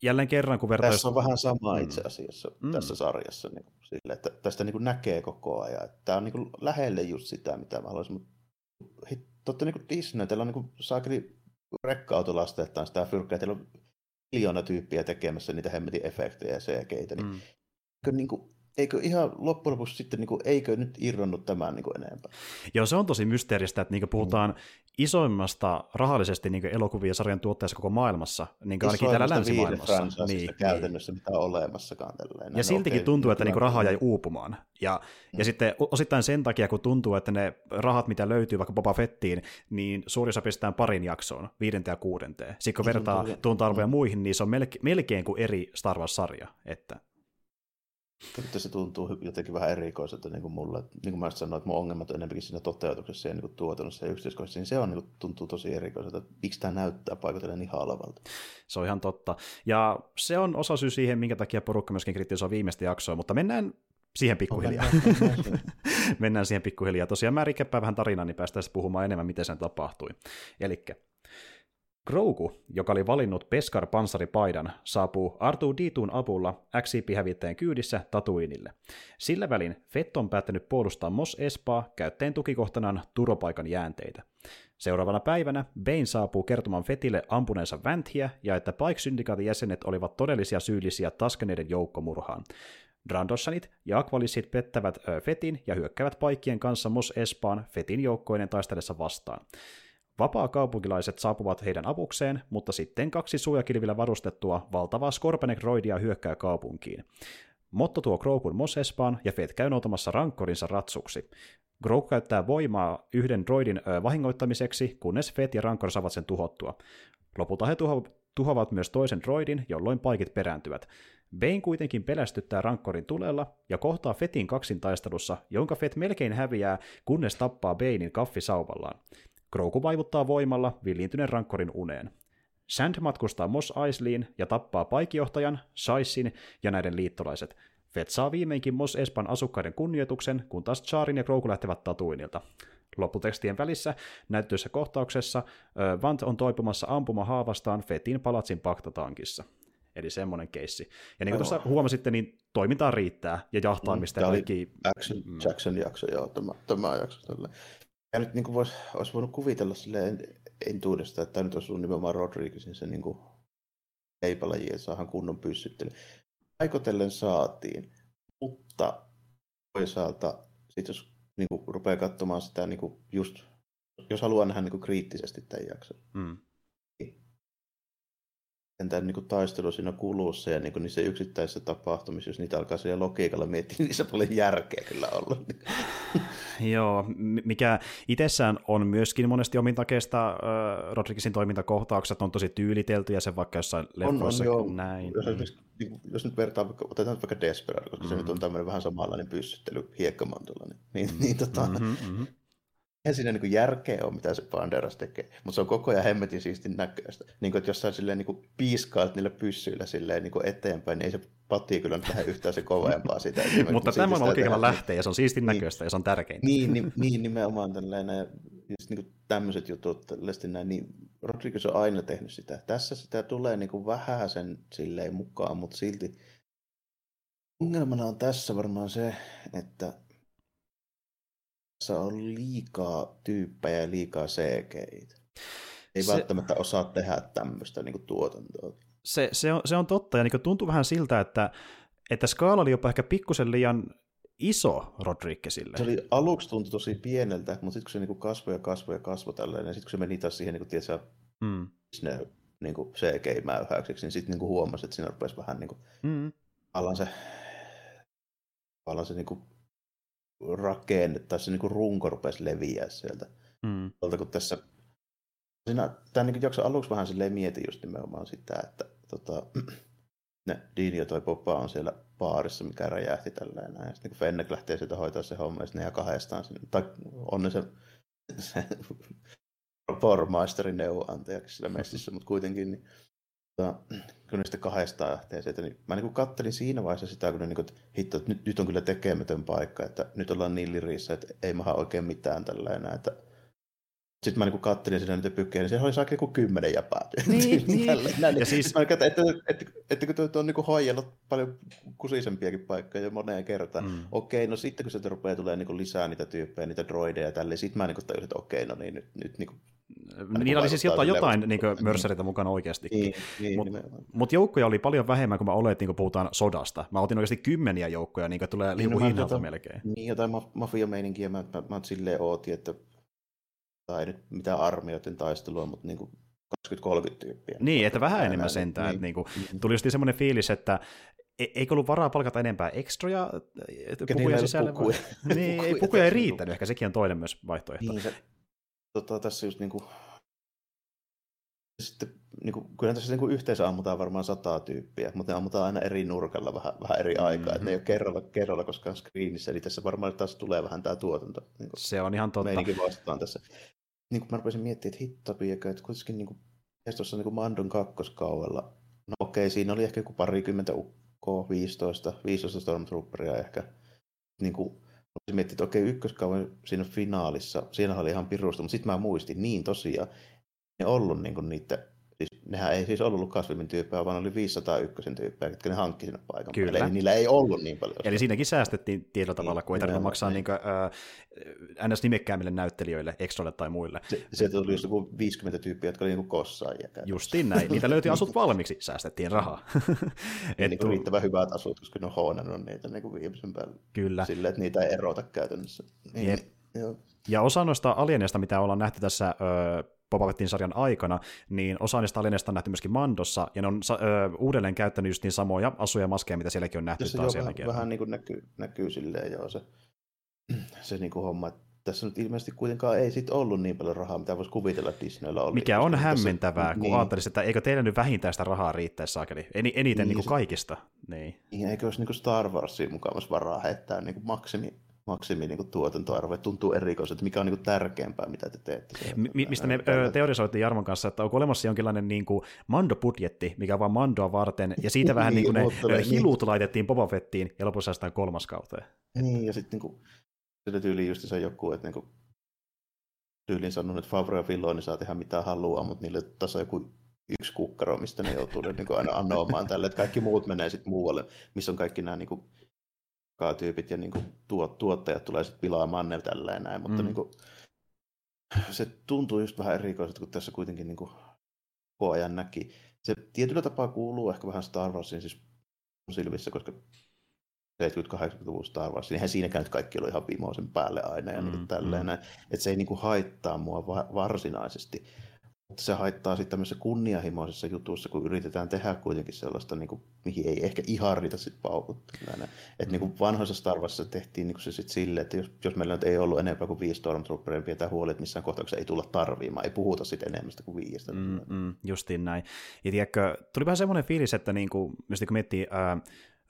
Speaker 1: jälleen kerran, kun vertaisi...
Speaker 2: Tässä on vähän sama mm. itse asiassa mm. tässä sarjassa, niin kuin, sille, että tästä niin kuin näkee koko ajan. Että tämä on niin kuin lähelle just sitä, mitä mä haluaisin. Mutta totta niin kuin Disney, teillä on niin kuin, saakeli rekka-autolasteettaan sitä fyrkkää, teillä on miljoona tyyppiä tekemässä niitä hemmetin efektejä ja CGitä, niin, mm. niin kuin, eikö ihan loppujen lopuksi sitten, niin kuin, eikö nyt irronnut tämän niin kuin enempää?
Speaker 1: Joo, se on tosi mysteeristä, että niin kuin puhutaan mm. isoimmasta rahallisesti niin elokuvia sarjan tuotteessa koko maailmassa, niin kuin ainakin täällä länsimaailmassa.
Speaker 2: Niin, niin, käytännössä, mitä on olemassakaan. Tälleen.
Speaker 1: Ja siltikin okay, tuntuu, että niin raha jäi uupumaan. Ja, mm. ja sitten osittain sen takia, kun tuntuu, että ne rahat, mitä löytyy vaikka Boba Fettiin, niin suurin osa pistetään parin jaksoon, viidenteen ja kuudenteen. Sitten kun vertaa tuunta-arvoja mm. muihin, niin se on melkein kuin eri Star Wars-sarja. Että
Speaker 2: nyt se tuntuu jotenkin vähän erikoiselta niin kuin mulle. Niin kuin mä sanoin, että mun ongelmat on enemmänkin siinä toteutuksessa ja niin kuin tuotannossa ja yksityiskohdassa, niin se on, niin kuin, tuntuu tosi erikoiselta, että miksi tämä näyttää paikotellen niin halvalta.
Speaker 1: Se on ihan totta. Ja se on osa syy siihen, minkä takia porukka myöskin kritisoi viimeistä jaksoa, mutta mennään siihen pikkuhiljaa. Mennään, mennään siihen pikkuhiljaa. Tosiaan mä rikäppään vähän tarinaa, niin päästään puhumaan enemmän, miten sen tapahtui. Elikkä Grogu, joka oli valinnut Peskar pansaripaidan, saapuu Artu Ditun avulla XCP-hävittäjän kyydissä Tatuinille. Sillä välin Fett on päättänyt puolustaa Mos Espaa käyttäen tukikohtanaan turvapaikan jäänteitä. Seuraavana päivänä Bane saapuu kertomaan Fetille ampuneensa Vanthiä ja että Pike-syndikaatin jäsenet olivat todellisia syyllisiä taskeneiden joukkomurhaan. Drandossanit ja Aqualissit pettävät Fetin ja hyökkäävät Paikkien kanssa Mos Espaan Fetin joukkoinen taistellessa vastaan. Vapaa-kaupunkilaiset saapuvat heidän apukseen, mutta sitten kaksi suojakilvillä varustettua valtavaa Scorpenek-roidia hyökkää kaupunkiin. Motto tuo Groukun Mos Espaan ja Fett käy noutamassa rankkorinsa ratsuksi. Grogu käyttää voimaa yhden droidin vahingoittamiseksi, kunnes Fett ja Rancor saavat sen tuhottua. Lopulta he tuho- tuhoavat myös toisen droidin, jolloin paikit perääntyvät. Bane kuitenkin pelästyttää Ranccorin tulella ja kohtaa Fetin kaksintaistelussa, jonka Fet melkein häviää, kunnes tappaa Banein kaffisauvallaan. Grogu vaivuttaa voimalla villiintyneen Ranccorin uneen. Sand matkustaa Mos Eisliin ja tappaa paikijohtajan, Saissin ja näiden liittolaiset. Fett saa viimeinkin Mos Espan asukkaiden kunnioituksen, kun taas Charin ja Grogu lähtevät Tatuinilta. Lopputekstien välissä näyttöissä kohtauksessa Vant on toipumassa ampuma haavastaan Fetin palatsin paktatankissa. Eli semmoinen keissi. Ja niin kuin tuossa huomasitte, niin toimintaa riittää ja jahtaamista ja
Speaker 2: Tämä
Speaker 1: kaikki...
Speaker 2: Jackson, Jackson jakso, joo, tämä, tämä jakso. Tällä. Ja nyt niin vois, olisi voinut kuvitella silleen entuudesta, että nyt olisi nimenomaan Rodriguezin se niin kuin leipalaji, että saadaan kunnon pyssyttely. Aikotellen saatiin, mutta toisaalta sit jos niin kuin, rupeaa katsomaan sitä niin kuin, just, jos haluaa nähdä niin kuin, kriittisesti tämän jakson,
Speaker 1: Mm.
Speaker 2: Tämän niin kuin, taistelu siinä kulussa ja niin kuin, niissä yksittäisissä tapahtumissa, jos niitä alkaa siellä logiikalla miettiä, niin niissä paljon järkeä kyllä olla.
Speaker 1: Joo, mikä itsessään on myöskin monesti omintakeista äh, Rodriguezin toimintakohtaukset on tosi tyylitelty ja se vaikka jossain
Speaker 2: On, on,
Speaker 1: leffoissa
Speaker 2: joo.
Speaker 1: näin.
Speaker 2: Jos,
Speaker 1: Mm.
Speaker 2: niin kuin, jos nyt vertaa, vaikka, otetaan nyt vaikka Desperado, koska mm. se nyt on tämmöinen vähän samanlainen pyssyttely hiekkamantolla, niin, niin, niin tota, mm-hmm.
Speaker 1: Mm-hmm, mm-hmm.
Speaker 2: Eihän siinä niin järkeä ole, mitä se Banderas tekee, mutta se on koko ajan hemmetin siistin näköistä. Niin kuin, että jos sä silleen niin kuin piiskaat niillä pyssyillä silleen niin kuin eteenpäin, niin ei se patti kyllä nyt lähde yhtään se kovempaa sitä.
Speaker 1: Mutta
Speaker 2: sitä
Speaker 1: logiikalla
Speaker 2: tehdään.
Speaker 1: lähtee ja se on siistin
Speaker 2: Niin.
Speaker 1: näköistä ja se on tärkeintä.
Speaker 2: Niin, niin, niin nimenomaan tällainen, just niin tämmöiset jutut, näin, niin Rodriguez on aina tehnyt sitä. Tässä sitä tulee niin kuin vähän sen silleen mukaan, mutta silti ongelmana on tässä varmaan se, että tässä on liikaa tyyppejä ja liikaa CGI. Ei
Speaker 1: Se-
Speaker 2: välttämättä osaa tehdä tämmöistä niin kuin tuotantoa.
Speaker 1: Se, se, on, se on totta, ja niin tuntuu vähän siltä, että, että skaala oli jopa ehkä pikkusen liian iso Rodriguezille.
Speaker 2: Se oli aluksi tuntui tosi pieneltä, mutta sitten kun se niin kuin kasvoi ja kasvoi ja kasvoi tällainen, ja sitten kun se meni taas siihen, niin kuin, tiedätkö,
Speaker 1: Mm.
Speaker 2: sinne niin kuin CGI-mäyhäykseksi, niin sitten niin kuin huomasi, että siinä rupesi vähän niin kuin,
Speaker 1: Mm.
Speaker 2: tavallaan se, tavallaan se niin kuin rakenne, tai se niin kuin runko rupesi leviää sieltä.
Speaker 1: Mm.
Speaker 2: Tuolta, kun tässä, siinä, tämän niin jakson aluksi vähän silleen mietin just nimenomaan sitä, että tota, ne Dean ja toi Popa on siellä baarissa, mikä räjähti tällä näin. Sitten kun Fennec lähtee sieltä hoitaa se homma, ja sitten ne kahdestaan sinne. Tai on ne se, se pormaisterin neuvonantajaksi siellä messissä, mutta kuitenkin niin, tota, kun ne sitten kahdestaan lähtee sieltä, niin mä niin kattelin siinä vaiheessa sitä, kun ne niin kuin, että hitto, että nyt, nyt on kyllä tekemätön paikka, että nyt ollaan niin lirissä, että ei maha oikein mitään tällainen, että sitten mä niin kattelin siinä niitä pykkejä, niin siellä oli saakka joku kymmenen jäpää.
Speaker 1: Niin, niin.
Speaker 2: Näin,
Speaker 1: Ja
Speaker 2: ja
Speaker 1: siis-
Speaker 2: siis... Mä että, että, että, että, kun tuo on niin hoijellut paljon kusisempiakin paikkoja jo moneen kertaan.
Speaker 1: Mm.
Speaker 2: Okei, no sitten kun sieltä rupeaa tulee niin lisää niitä tyyppejä, niitä droideja ja tälleen, sitten mä niin tajusin, että okei, no niin, nyt, nyt niin kuin,
Speaker 1: Niillä oli siis jotain, jotain niin
Speaker 2: mutta-
Speaker 1: mörsäreitä mukana oikeasti.
Speaker 2: niin, niin,
Speaker 1: Mut-. Mutta joukkoja oli paljon vähemmän kuin mä oletin, kun puhutaan sodasta. Mä otin oikeasti kymmeniä joukkoja, niin kuin tulee
Speaker 2: Niin,
Speaker 1: liuku
Speaker 2: mä
Speaker 1: hinnalta
Speaker 2: tota-
Speaker 1: melkein.
Speaker 2: Niin, jotain ma- mafia-meininkiä mä, mä, mä silleen ootin, että tai nyt mitään armioiden taistelua, mutta niin kuin 20-30 tyyppiä.
Speaker 1: Niin, että vähän enemmän sentään.
Speaker 2: Niin,
Speaker 1: Että niinku,
Speaker 2: niin.
Speaker 1: tuli just semmoinen fiilis, että e- eikö ollut varaa palkata enempää ekstroja pukuja sisälle?
Speaker 2: pukuja.
Speaker 1: Niin, ei,
Speaker 2: Pukuja
Speaker 1: pukuja ei riittänyt, ehkä sekin on toinen myös vaihtoehto.
Speaker 2: Niin, se, tota, tässä just niinku, sitten, niinku, kyllä tässä niinku yhteensä ammutaan varmaan sataa tyyppiä, mutta ne ammutaan aina eri nurkalla vähän, vähän eri aikaa, mm-hmm. että ne ei ole kerralla, kerralla koskaan screenissä, eli tässä varmaan taas tulee vähän tämä tuotanto. Niinku,
Speaker 1: Se on ihan totta.
Speaker 2: meininki vastaan tässä. Niin kuin mä rupesin miettimään, että hittapiekö, että kuitenkin niin kuin, tuossa niin Mandon kakkoskaudella, no okei, siinä oli ehkä joku parikymmentä ukkoa, 15, 15 Stormtrooperia ehkä. Niin mä miettiä, että okei, ykköskauden siinä finaalissa, siinä oli ihan pirusta, mutta sitten mä muistin, niin tosiaan, ne ollut niin kuin niitä, siis nehän ei siis ollut kasvimin tyyppejä, vaan oli 501 tyyppejä, jotka ne hankki sinne paikan
Speaker 1: Kyllä.
Speaker 2: päälle. Eli niillä ei ollut niin paljon.
Speaker 1: Eli siinäkin säästettiin tietyllä tavalla, kun ei tarvinnut maksaa
Speaker 2: niin.
Speaker 1: niin ns. nimekkäämille näyttelijöille, extroille tai muille.
Speaker 2: Se, sieltä tuli just joku 50 tyyppiä, jotka oli niin kuin kossaajia.
Speaker 1: Justiin näin. Niitä löytyi asut valmiiksi, säästettiin rahaa.
Speaker 2: Ja
Speaker 1: Et
Speaker 2: niin kuin riittävän hyvät asut, koska ne on hoonannut niitä niin kuin viimeisen päälle.
Speaker 1: Kyllä.
Speaker 2: Silleen, että niitä ei erota käytännössä. Niin,
Speaker 1: Jep.
Speaker 2: Joo.
Speaker 1: Ja osa noista alieneista, mitä ollaan nähty tässä ö, Boba Fettin sarjan aikana, niin osa niistä alienista on nähty myöskin Mandossa, ja ne on ö, uudelleen käyttänyt just niin samoja asuja ja maskeja, mitä sielläkin on nähty
Speaker 2: se
Speaker 1: taas
Speaker 2: vähän, vähän niin kuin näkyy, näkyy silleen joo se, se niin kuin homma, että tässä nyt ilmeisesti kuitenkaan ei sit ollut niin paljon rahaa, mitä voisi kuvitella, Disneyllä oli.
Speaker 1: Mikä on hämmentävää, tässä, kun niin. ajattelisi, että eikö teillä nyt vähintään sitä rahaa riittäisi saakeli, eniten niin, niin kuin kaikista. Niin.
Speaker 2: niin. Eikö olisi niin kuin Star Warsin mukavassa varaa heittää niin kuin maksimi maksimi niin tuotantoarvo, tuntuu erikoiselta, mikä on niin kuin tärkeämpää, mitä te teette.
Speaker 1: Mi- mistä me ö, teorisoitiin Jarmon kanssa, että onko olemassa jonkinlainen niin kuin Mando-budjetti, mikä on vaan Mandoa varten, ja siitä vähän niin, niin kuin ne hilut niin. laitettiin Boba Fettiin, ja lopussa sitä kolmas kauteen.
Speaker 2: Niin, ja sitten niin kuin, tyyliin just se joku, että niin kuin, tyyliin sanonut, että Favre ja Filoni saa tehdä mitä haluaa, mutta niille tässä on joku yksi kukkaro, mistä ne joutuu niin kuin aina anomaan tälle, että kaikki muut menee sitten muualle, missä on kaikki nämä niin kuin, tyypit ja niin kuin, tuot, tuottajat tulee sitten pilaamaan ne tälleen näin, mutta mm. niin kuin, se tuntuu just vähän erikoiselta, kun tässä kuitenkin niin kuin, koko ajan näki. Se tietyllä tapaa kuuluu ehkä vähän Star Warsin siis silmissä, koska 70-80-luvun Star Wars, niin eihän siinäkään nyt kaikki ollut ihan vimoisen päälle aina ja mm, niin tälleen mm. Että se ei niin kuin haittaa mua va- varsinaisesti. Mutta se haittaa sitten tämmöisessä kunnianhimoisessa jutussa, kun yritetään tehdä kuitenkin sellaista, niin kuin, mihin ei ehkä ihan riitä sitten paukuttaa. Että niin kuin vanhoissa Star Warsissa tehtiin niin kuin se sitten silleen, että jos, jos meillä nyt ei ollut enempää kuin viisi Stormtrooperia, niin pidetään huoli, että missään kohtauksessa ei tulla tarviimaan, ei puhuta sitten enemmän kuin viistä.
Speaker 1: Mm, mm, justiin näin. Ja tiedätkö, tuli vähän semmoinen fiilis, että niin kuin, kun miettii ää,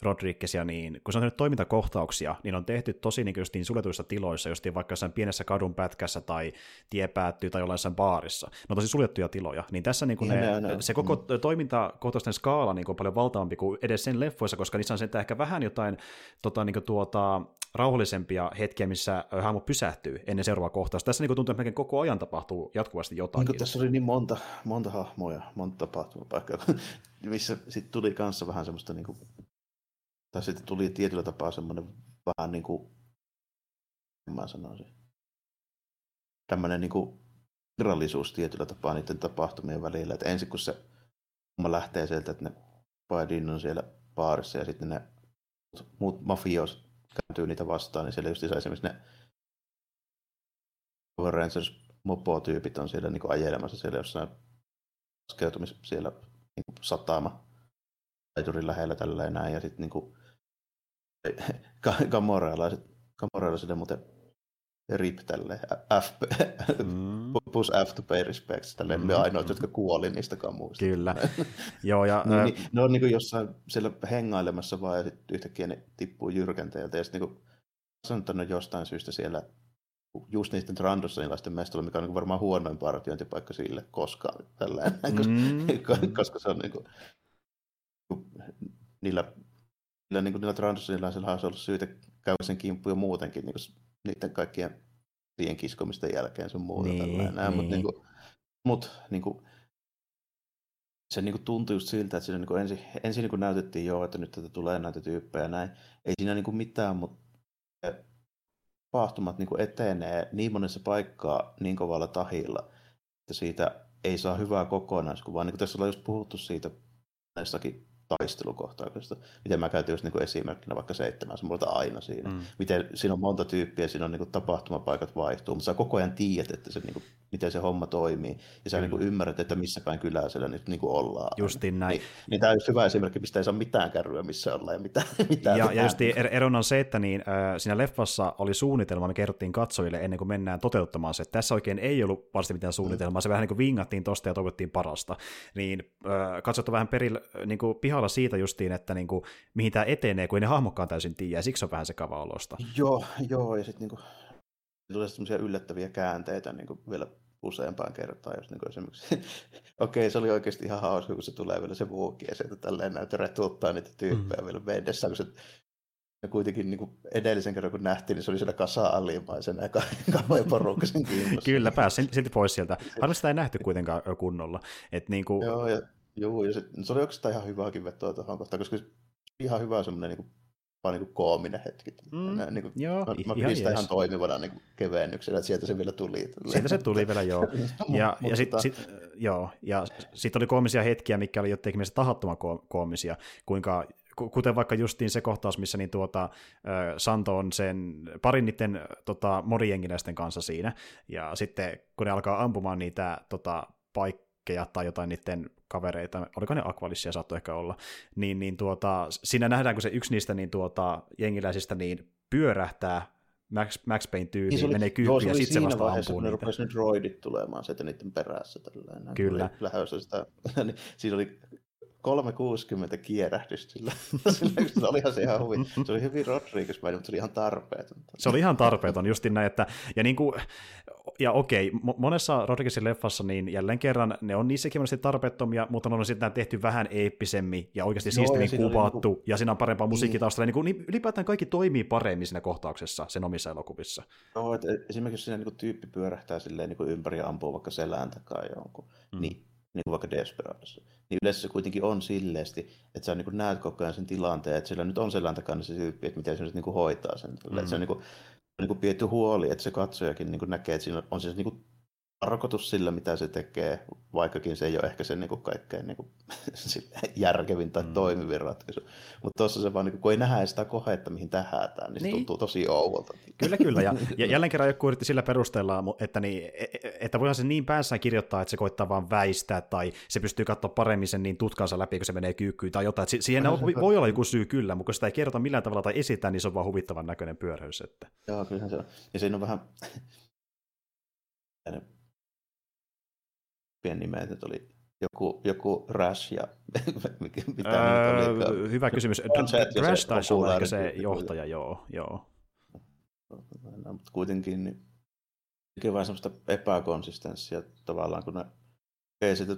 Speaker 1: Rodriguezia, niin kun se on tehnyt toimintakohtauksia, niin on tehty tosi niin niin suljetuissa tiloissa, just vaikka jossain pienessä kadun pätkässä tai tie päättyy tai jollain baarissa. Ne on tosi suljettuja tiloja. Niin tässä niin kuin ne, ne, se koko mm. toimintakohtausten skaala niin on paljon valtavampi kuin edes sen leffoissa, koska niissä on sen ehkä vähän jotain tota, niin tuota, rauhallisempia hetkiä, missä hahmo pysähtyy ennen seuraavaa kohtausta. Tässä niin tuntuu, että koko ajan tapahtuu jatkuvasti jotain.
Speaker 2: Niin tässä oli niin monta, monta hahmoja, monta tapahtumapaikkaa, missä sitten tuli kanssa vähän semmoista niin kuin tai sitten tuli tietyllä tapaa semmoinen vähän niin kuin, mä sanoisin, tämmöinen niin kuin irrallisuus tietyllä tapaa niiden tapahtumien välillä. Että ensin kun se homma lähtee sieltä, että ne Biden on siellä baarissa ja sitten ne muut mafios kääntyy niitä vastaan, niin siellä just esimerkiksi ne Power Rangers mopo-tyypit on siellä niin ajelemassa siellä jossain laskeutumis siellä niin satama laiturin lähellä tällä näin, ja sitten niin kuin kamoralaiset, kamoralaisille muuten rip tälle F, mm. plus F to pay respects, tälleen mm. ne ainoat, jotka kuoli niistä kamuista.
Speaker 1: Kyllä. Joo, ja,
Speaker 2: niin, niin, ne on niin kuin jossain siellä hengailemassa vaan ja sitten yhtäkkiä ne tippuu jyrkänteeltä ja sitten niin on jostain syystä siellä just niiden randossanilaisten mestolla, mikä on niin varmaan huonoin partiointipaikka sille koskaan, tällainen, mm. koska se on niin kuin, niillä kyllä niin kuin niillä transilaisilla olisi ollut syytä käydä sen kimppuun jo muutenkin niin kuin niiden kaikkien siihen kiskomisten jälkeen sun muuta. Niin, niin. Mutta niin kuin, mut, niin kuin, se niin kuin tuntui just siltä, että siinä niin kuin ensin, ensin niin kuin näytettiin jo, että nyt tätä tulee näitä tyyppejä näin. Ei siinä niin kuin mitään, mutta tapahtumat niin kuin etenee niin monessa paikkaa niin kovalla tahilla, että siitä ei saa hyvää kokonaiskuvaa. Niin kuin tässä ollaan just puhuttu siitä näissäkin taistelukohtauksesta. Miten mä käytin just niin kuin esimerkkinä vaikka seitsemän multa aina siinä. Mm. Miten siinä on monta tyyppiä, siinä on niin kuin tapahtumapaikat vaihtuu, mutta sä koko ajan tiedät, että se, niin kuin, miten se homma toimii. Ja sä niin kuin ymmärrät, että missä päin kylää siellä nyt niin kuin ollaan.
Speaker 1: Justiin näin.
Speaker 2: Niin, niin tämä on just hyvä esimerkki, mistä ei saa mitään kärryä, missä ollaan ja mitään. mitään
Speaker 1: ja, ja just er, erona on se, että niin, äh, siinä leffassa oli suunnitelma, me kerrottiin katsojille ennen kuin mennään toteuttamaan se. Tässä oikein ei ollut varsin mitään suunnitelmaa, mm. se vähän niin kuin vingattiin tosta ja toivottiin parasta. Niin äh, katsottu vähän perillä niin kuin pihalla siitä justiin, että niin kuin, mihin tämä etenee, kun ei ne hahmokkaan täysin tiedä, ja siksi on vähän sekava olosta.
Speaker 2: Joo, joo ja sitten niin tulee semmoisia yllättäviä käänteitä niin kuin vielä useampaan kertaan, jos niin esimerkiksi, okei, se oli oikeasti ihan hauska, kun se tulee vielä se vuoki ja sieltä tälleen näytä retuttaa niitä tyyppejä mm. vielä mennessä, kun se ja kuitenkin niin kuin edellisen kerran kun nähtiin, niin se oli siellä kasa-alimaisena ja kauan porukka sen
Speaker 1: Kyllä, pääsi silti pois sieltä. Harvasti sitä ei nähty kuitenkaan kunnolla. Et niin kuin...
Speaker 2: Joo, ja Joo, ja se, se oli oikeastaan ihan hyvääkin vetoa tuohon kohtaan, koska ihan hyvä semmoinen niin kuin, vaan niin kuin koominen hetki. Mm, Näin, niin kuin, joo, mä, mä pidin sitä ihan toimivana niin kevennyksenä, että sieltä se vielä tuli.
Speaker 1: Sieltä se tuli vielä, joo. ja, ja sitten sit, joo, ja sit oli koomisia hetkiä, mikä oli jotenkin mielestä tahattoman koomisia, kuinka kuten vaikka justiin se kohtaus, missä niin tuota, Santo on sen parin niiden tota, kanssa siinä, ja sitten kun ne alkaa ampumaan niitä tota, paikkeja tai jotain niiden kavereita, oliko ne Aqualissia saattoi ehkä olla, niin, niin tuota, siinä nähdään, kun se yksi niistä niin tuota, jengiläisistä niin pyörähtää Max, Max Payne tyyliin, niin menee kyykkiin ja sitten se vasta vaiheessa, ampuu
Speaker 2: kun niitä. ne droidit tulemaan sieltä niiden perässä. Tällainen.
Speaker 1: Kyllä.
Speaker 2: Lähössä sitä, niin siinä oli 360 kierähdystä sillä. sillä olihan se ihan huvi. Se oli hyvin Rodriguez mutta se oli ihan tarpeeton.
Speaker 1: Se oli ihan tarpeeton, justin näin, että ja, niin kuin, ja okei, monessa Rodriguezin leffassa niin jälleen kerran ne on niissäkin monesti tarpeettomia, mutta ne on sitten tehty vähän eeppisemmin ja oikeasti siistimmin kuvattu, niin kuin... ja siinä on parempaa musiikki taustalla. Niin, kuin, niin ylipäätään kaikki toimii paremmin siinä kohtauksessa sen omissa elokuvissa.
Speaker 2: No, että esimerkiksi siinä niin kuin tyyppi pyörähtää silleen niin kuin ympäri ja ampuu vaikka selään takaa jonkun, mm. niin niin kuin vaikka Desperadossa, niin yleensä se kuitenkin on silleesti, että sä niin kuin näet koko ajan sen tilanteen, että sillä nyt on selän takana se tyyppi, että miten se nyt niin kuin hoitaa sen. Mm. Että se on niin kuin, niin kuin pidetty huoli, että se katsojakin niin kuin näkee, että siinä on se niin kuin tarkoitus sillä, mitä se tekee, vaikkakin se ei ole ehkä se niin kuin kaikkein niin kuin, järkevin tai mm. toimivin ratkaisu. Mutta tuossa se vaan, niin kuin, kun ei nähdä sitä kohetta, mihin tähätään, niin, niin. se tuntuu tosi ouvolta.
Speaker 1: Kyllä, kyllä. Ja, ja jälleen kerran joku yritti sillä perusteella, että, niin, e, e, että voihan se niin päässään kirjoittaa, että se koittaa vaan väistää, tai se pystyy katsoa paremmin sen niin tutkansa läpi, kun se menee kyykkyyn tai jotain. Si- siihen on, voi olla joku syy kyllä, mutta kun sitä ei kerrota millään tavalla tai esitä, niin se on vaan huvittavan näköinen pyöräys. Että...
Speaker 2: Joo, kyllähän se on. Ja siinä on vähän pieni nimet, että oli joku, joku Rash ja
Speaker 1: mitä öö, oli? Hyvä kysymys. Rash taisi olla se johtaja, joo. joo.
Speaker 2: No, mutta kuitenkin niin, vähän semmoista epäkonsistenssia tavallaan, kun ne ei sitten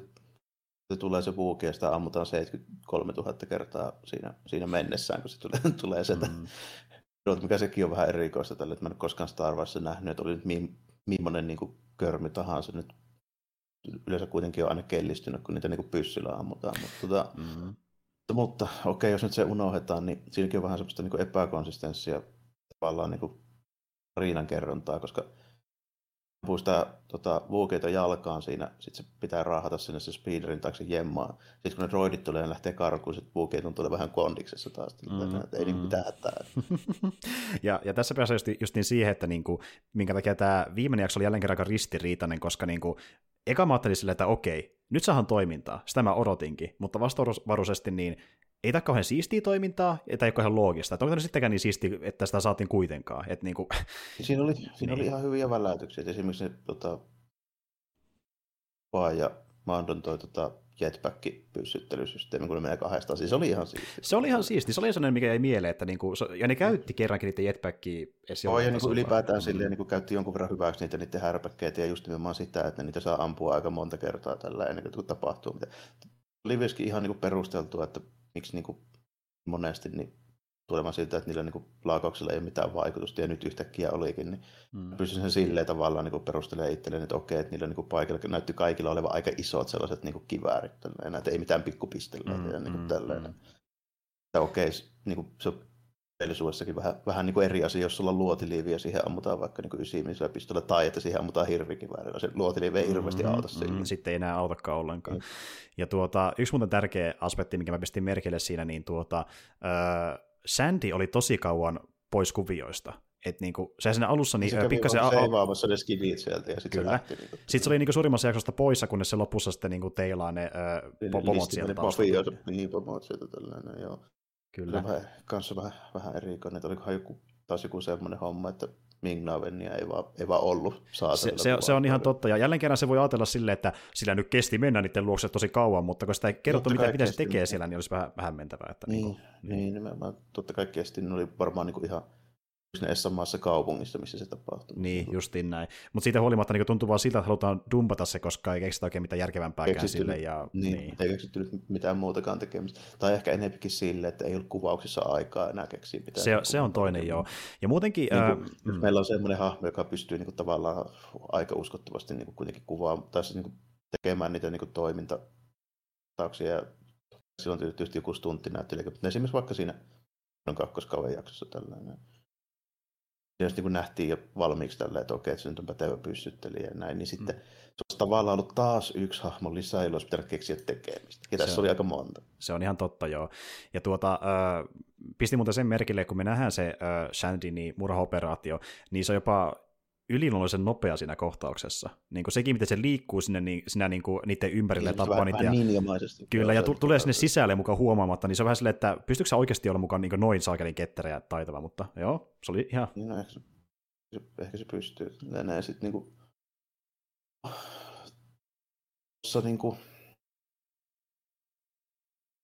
Speaker 2: se tulee se puuki ja sitä ammutaan 73 000 kertaa siinä, siinä mennessään, kun se tulee, tulee sieltä. Mm. mikä sekin on vähän erikoista tälle, että mä en koskaan Star Warsissa nähnyt, että oli nyt millainen niin körmi tahansa nyt yleensä kuitenkin on aina kellistynyt, kun niitä niin pyssyllä ammutaan. Mutta, tota, mm-hmm. mutta okei, okay, jos nyt se unohdetaan, niin siinäkin on vähän semmoista niin epäkonsistenssia tavallaan niin riinan kerrontaa, koska ampuu sitä tota, vuokeita jalkaan siinä, sitten se pitää raahata sinne se speederin taakse jemmaa. Sitten kun ne droidit tulee ja lähtee karkuun, sitten vuokeet on tulee vähän kondiksessa taas. Mm, että ei mm. niin mitään hätää.
Speaker 1: ja, ja tässä pääsee just, just niin siihen, että niinku, minkä takia tämä viimeinen jakso oli jälleen kerran ristiriitainen, koska niinku, eka mä ajattelin silleen, että okei, nyt saahan toimintaa, sitä mä odotinkin, mutta vastaavaruisesti niin ei tämä kauhean siistiä toimintaa, ei tämä ole loogista. Että onko tämä sittenkään niin siisti, että sitä saatiin kuitenkaan. Että niin kuin...
Speaker 2: Siinä, oli, siinä niin. oli ihan hyviä väläytyksiä. Esimerkiksi ne tota, Paa ja Mandon toi tota, jetpack-pyssyttelysysteemi, kun ne menee kahdestaan. Siis se oli ihan siisti.
Speaker 1: Se oli ihan siisti. Se oli sellainen, mikä ei mieleen. Että niinku, ja ne käytti kerrankin niitä jetpackia.
Speaker 2: Joo, ja niinku ylipäätään silleen, niinku käytti jonkun verran hyväksi niitä niiden härpäkkeitä ja just nimenomaan sitä, että niitä saa ampua aika monta kertaa tällä ennen kuin tapahtuu. Oli myöskin ihan niinku perusteltua, että miksi niinku monesti niin tulemaan siltä, että niillä niin laakauksilla ei ole mitään vaikutusta, ja nyt yhtäkkiä olikin, niin mm. pystyn sen silleen tavallaan niin perustelemaan itselleen, että okei, että niillä niin paikalla näytti kaikilla olevan aika isot sellaiset niin kiväärit, tälleen, että ei mitään pikkupistellä mm, ja niin mm, tälleen. Mm. Ja okei, niin kuin, se on todellisuudessakin vähän, vähän niin kuin eri asia, jos sulla on luotiliivi ja siihen ammutaan vaikka niin ysimisellä pistolla tai että siihen ammutaan hirvikiväärillä. Se luotiliivi ei hirveästi mm, auta
Speaker 1: mm, Sitten ei enää autakaan ollenkaan. Mm. Ja tuota, yksi muuten tärkeä aspekti, mikä mä pistin merkille siinä, niin tuota, äh, Sandy oli tosi kauan pois kuvioista. Et niinku, se siinä alussa niin,
Speaker 2: se
Speaker 1: pikkasen...
Speaker 2: Se seivaamassa ne skivit sieltä ja sitten se lähti. Niinku.
Speaker 1: Sitten se oli niinku suurimmassa jaksosta poissa, kunnes se lopussa sitten niinku teilaa ne ö, pomot sieltä taas.
Speaker 2: Niin, pomot sieltä tällainen, joo. Kyllä. Vähän, kanssa vähän, vähän erikoinen, että olikohan joku, taas joku semmoinen homma, että Mingnavenia ei vaan, ei vaan ollut
Speaker 1: saatavilla. Se, se, se on ihan totta, ja jälleen kerran se voi ajatella silleen, että sillä nyt kesti mennä niiden luokse tosi kauan, mutta kun sitä ei kerrottu, mitä, mitä se tekee niin. siellä, niin olisi vähän, vähän mentävää. Että
Speaker 2: niin, niin, niin. niin nimenomaan. Totta kai kesti, niin oli varmaan niin kuin ihan siinä Essanmaassa kaupungissa, missä se tapahtuu.
Speaker 1: Niin, justiin näin. Mutta siitä huolimatta niin tuntuu vaan siltä, että halutaan dumpata se, koska ei keksitä oikein mitään järkevämpääkään sille. Ja,
Speaker 2: niin, niin. ei keksitty mitään muutakaan tekemistä. Tai ehkä enemmänkin sille, että ei ollut kuvauksissa aikaa enää keksiä mitään.
Speaker 1: Se, se on toinen, joo. Ja muutenkin...
Speaker 2: Niin kuin, äh, mm. Meillä on semmoinen hahmo, joka pystyy niin kuin, tavallaan aika uskottavasti niin kuin, kuitenkin kuvaamaan, tai siis, niin kuin, tekemään niitä niin kuin, toimintatauksia. Ja silloin tietysti joku stuntti näyttelijä, mutta esimerkiksi vaikka siinä on kakkoskauden jaksossa tällainen jos niin nähtiin jo valmiiksi tällä, että okei, että se nyt on pätevä pyssyttelijä ja näin, niin sitten mm. se olisi tavallaan ollut taas yksi hahmo lisää, jolla olisi pitänyt keksiä tekemistä. Ja tässä se, oli aika monta.
Speaker 1: Se on ihan totta, joo. Ja tuota, äh, pisti muuten sen merkille, kun me nähdään se äh, Shandini murhaoperaatio, niin se on jopa yliluonnollisen nopea siinä kohtauksessa. Niin kuin sekin, miten se liikkuu sinne, niin, sinä niin kuin, niiden ympärille ja tappaa niitä. Ja, kyllä, ja t- tulee sinne sisälle mukaan huomaamatta, niin se on vähän silleen, että pystyykö se oikeasti olla mukaan niin noin saakelin ketterä ja taitava, mutta joo, se oli ihan...
Speaker 2: Niin, no, ehkä, se, ehkä se pystyy. Näin sitten niin kuin... Tuossa niin kuin...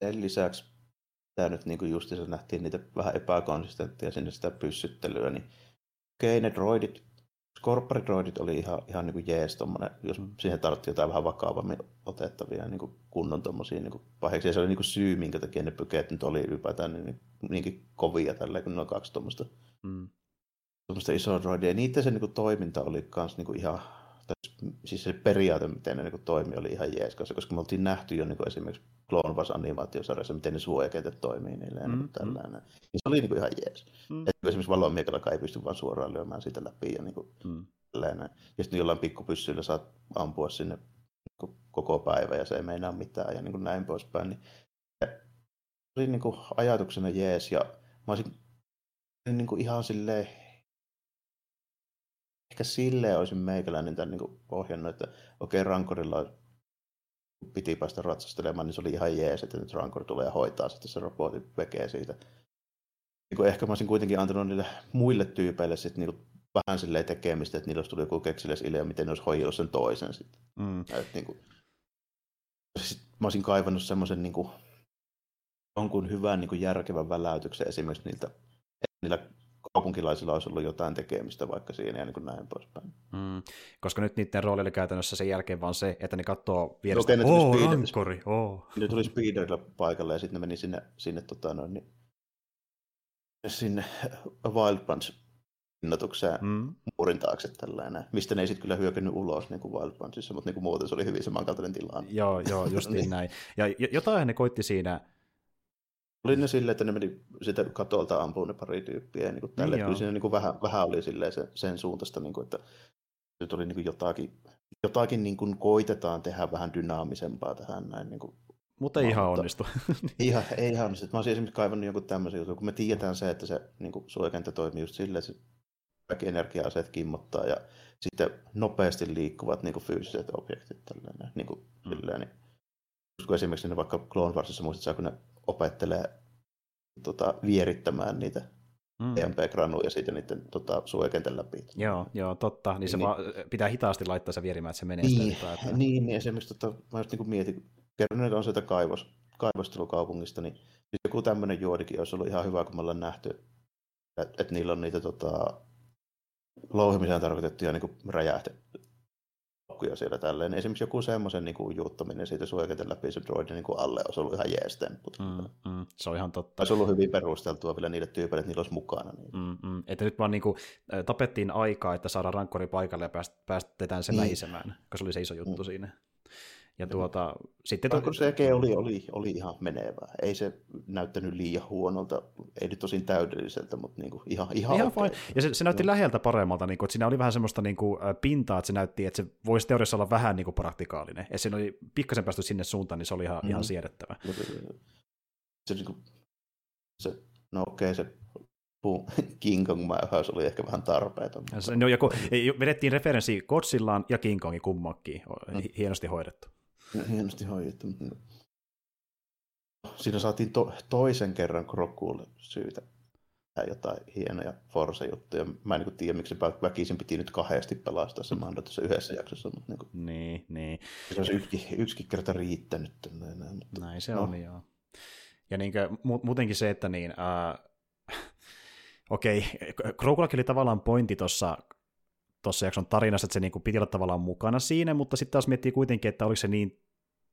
Speaker 2: Sen lisäksi tämä nyt niin kuin se nähtiin niitä vähän epäkonsistenttia sinne sitä pyssyttelyä, niin okei, ne droidit Scorpioridroidit oli ihan, ihan niin kuin jees tommonen, jos siihen tarvittiin jotain vähän vakavammin otettavia niin kuin kunnon tommosia niin kuin pahiksi. Ja se oli niin kuin syy, minkä takia ne pykeet nyt oli ylipäätään niin, niinkin kovia tällä, kun ne on kaksi tuommoista mm. isoa droidia. Ja niiden se niin kuin, toiminta oli kans niin kuin ihan, siis se periaate, miten ne niin kuin, toimi, oli ihan jees, koska, koska me oltiin nähty jo niin kuin esimerkiksi Clone Wars animaatiosarjassa, miten ne suojakentät toimii niille ja mm, niin tällainen. Mm. Niin se oli niin kuin ihan jees. Mm. Että esimerkiksi valonmiekalla ei pysty vaan suoraan lyömään siitä läpi ja niin kuin mm. tällainen. Ja sitten jollain pikkupyssyillä saat ampua sinne niin koko päivä ja se ei meinaa mitään ja niin kuin näin poispäin. Niin se oli niin kuin ajatuksena jees ja mä olisin niin kuin ihan silleen ehkä silleen olisin meikäläinen tämän niin ohjannut, että okei, okay, Rankorilla piti päästä ratsastelemaan, niin se oli ihan jees, että nyt Rancor tulee ja hoitaa sitten se robotin vekee siitä. Niin kuin ehkä mä olisin kuitenkin antanut niille muille tyypeille sitten niin vähän silleen tekemistä, että niillä olisi tullut joku keksiläs ilja, miten ne olisi hoidellut sen toisen sitten. Mm. että niin kuin, sit mä olisin kaivannut semmoisen niin kuin, jonkun hyvän niin kuin järkevän väläytyksen esimerkiksi niiltä, niillä kaupunkilaisilla olisi ollut jotain tekemistä vaikka siinä ja niin kuin näin poispäin. Mm,
Speaker 1: koska nyt niiden rooli oli käytännössä sen jälkeen vaan se, että ne katsoo vierestä, no, okay, oh, rankori, oh.
Speaker 2: Ne tuli speederilla paikalle ja sitten ne meni sinne, sinne, tota, noin, niin, sinne Wild Punch innotukseen mm. muurin taakse tällainen, mistä ne ei sitten kyllä hyökännyt ulos niin kuin Wild Punchissa, mutta niin kuin muuten se oli hyvin samankaltainen tilanne.
Speaker 1: Joo, joo, justiin niin. näin. Ja jotain ne koitti siinä
Speaker 2: oli ne silleen, että ne meni sitä katolta ampuun ne pari tyyppiä. Ja niin kuin tälle, niin kyllä siinä niin kuin vähän, vähän oli silleen se, sen suuntaista, niin kuin, että nyt oli niin kuin jotakin, jotakin niin kuin koitetaan tehdä vähän dynaamisempaa tähän näin. Niin kuin,
Speaker 1: mutta ei ihan onnistu.
Speaker 2: ihan, ei ihan onnistu. Mä olisin esimerkiksi kaivannut jonkun tämmöisen jutun, kun me tiedetään se, että se niin kuin, suojakenttä toimii just silleen, että kaikki energia-aseet kimmottaa ja sitten nopeasti liikkuvat niin kuin fyysiset objektit. Tällainen, niin kuin, mm. silleen, niin, kun esimerkiksi ne vaikka Clone Warsissa muistat, kun ne opettelee tota, vierittämään niitä mm. EMP-granuja siitä niiden tota, suojakentän läpi.
Speaker 1: Joo, joo, totta. Niin se niin, vaan pitää hitaasti laittaa se vierimään, että se menee
Speaker 2: niin, sitä Niin, niin esimerkiksi tota, mä just niin mietin, kerran on sieltä kaivos, kaivostelukaupungista, niin siis joku tämmöinen juodikin olisi ollut ihan hyvä, kun me ollaan nähty, että, että niillä on niitä tota, louhimiseen tarkoitettuja niin räjähte, paukkuja siellä tälleen. Esimerkiksi joku semmoisen niin juuttaminen siitä suojakentän läpi se droidin niin alle olisi ollut ihan jees
Speaker 1: mm, mm, se on ihan totta.
Speaker 2: Olisi ollut hyvin perusteltua vielä niille tyypeille, että niillä olisi mukana. Niin.
Speaker 1: Mm, mm. Että nyt vaan niin kuin, tapettiin aikaa, että saadaan rankkori paikalle ja päästetään se niin. lähisemään, koska se oli se iso juttu mm. siinä. Ja tuota, sitten...
Speaker 2: To... CG oli, oli, oli ihan menevää. Ei se näyttänyt liian huonolta, ei nyt tosin täydelliseltä, mutta niinku ihan, ihan, ihan okay.
Speaker 1: Ja se, se näytti no. läheltä paremmalta, niin kuin, että siinä oli vähän semmoista niin kuin, pintaa, että se näytti, että se voisi teoriassa olla vähän niin kuin, praktikaalinen. Ja siinä oli pikkasen päästy sinne suuntaan, niin se oli ihan, mm. ihan siedettävä.
Speaker 2: Se, niin kuin, se, no okei, okay, se King Kong mäyhäys oli ehkä vähän tarpeeton.
Speaker 1: No, ja kun, vedettiin referenssi Godzillaan ja King Kongin kummakin, mm. hienosti hoidettu.
Speaker 2: Hienosti hoidettu. Siinä saatiin to- toisen kerran Krokuulle syytä jotain hienoja Forza-juttuja. Mä en niin tiedä, miksi väkisin piti nyt kahdesti pelastaa se Mando tässä yhdessä jaksossa. Mutta niin, kuin,
Speaker 1: niin, niin.
Speaker 2: Se olisi yksi, yksikin kerta riittänyt. Näin,
Speaker 1: mutta, Näin se no. oli, joo. Ja niin kuin, mu- muutenkin se, että niin, äh, okei, okay, Krokullakin oli tavallaan pointti tuossa tuossa jakson tarinassa, että se niinku piti olla tavallaan mukana siinä, mutta sitten taas miettii kuitenkin, että oliko se niin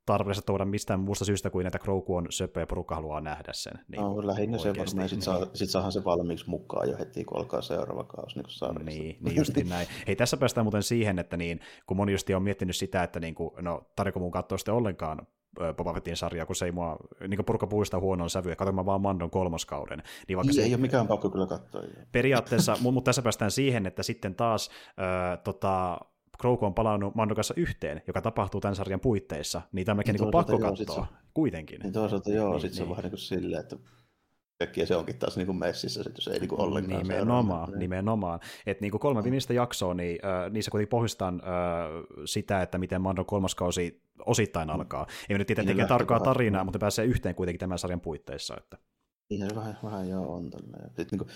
Speaker 1: tarpeellista tuoda mistään muusta syystä kuin, että Grogu on söpö ja porukka haluaa nähdä sen. Niin
Speaker 2: no, lähinnä se varmaan, sitten saa, sit saadaan se valmiiksi mukaan jo heti, kun alkaa seuraava kausi niin sarjassa.
Speaker 1: Niin, niin justiin näin. Hei, tässä päästään muuten siihen, että niin, kun moni justi on miettinyt sitä, että niin kuin, no, tarviko mun katsoa sitten ollenkaan Boba Fettin sarjaa, kun se ei mua niin purka puista huonoon sävyä, katson mä vaan Mandon kolmoskauden.
Speaker 2: Niin vaikka ei, se, ei ole mikään pakko kyllä katsoa.
Speaker 1: Periaatteessa, mutta tässä päästään siihen, että sitten taas äh, tota, Grogu on palannut Mandon kanssa yhteen, joka tapahtuu tämän sarjan puitteissa, niin tämä melkein niin niin pakko joo, katsoa, se, kuitenkin.
Speaker 2: Niin toisaalta joo, niin, sitten niin. se on niin. vähän niin kuin silleen, että ja se onkin taas niin kuin messissä, sit, jos ei niin kuin ollenkaan
Speaker 1: Nimenomaan, seuraa. nimenomaan. Että niin kuin kolme viimeistä jaksoa, niin äh, niissä kuitenkin pohjustaan äh, sitä, että miten Mandon kolmas kausi osittain mm. alkaa. Ei me nyt tiedä tekemään tarkkaa tarinaa, mutta pääsee yhteen kuitenkin tämän sarjan puitteissa. Että.
Speaker 2: Niin se vähän, vähän joo on tälleen. Sitten niin kuin,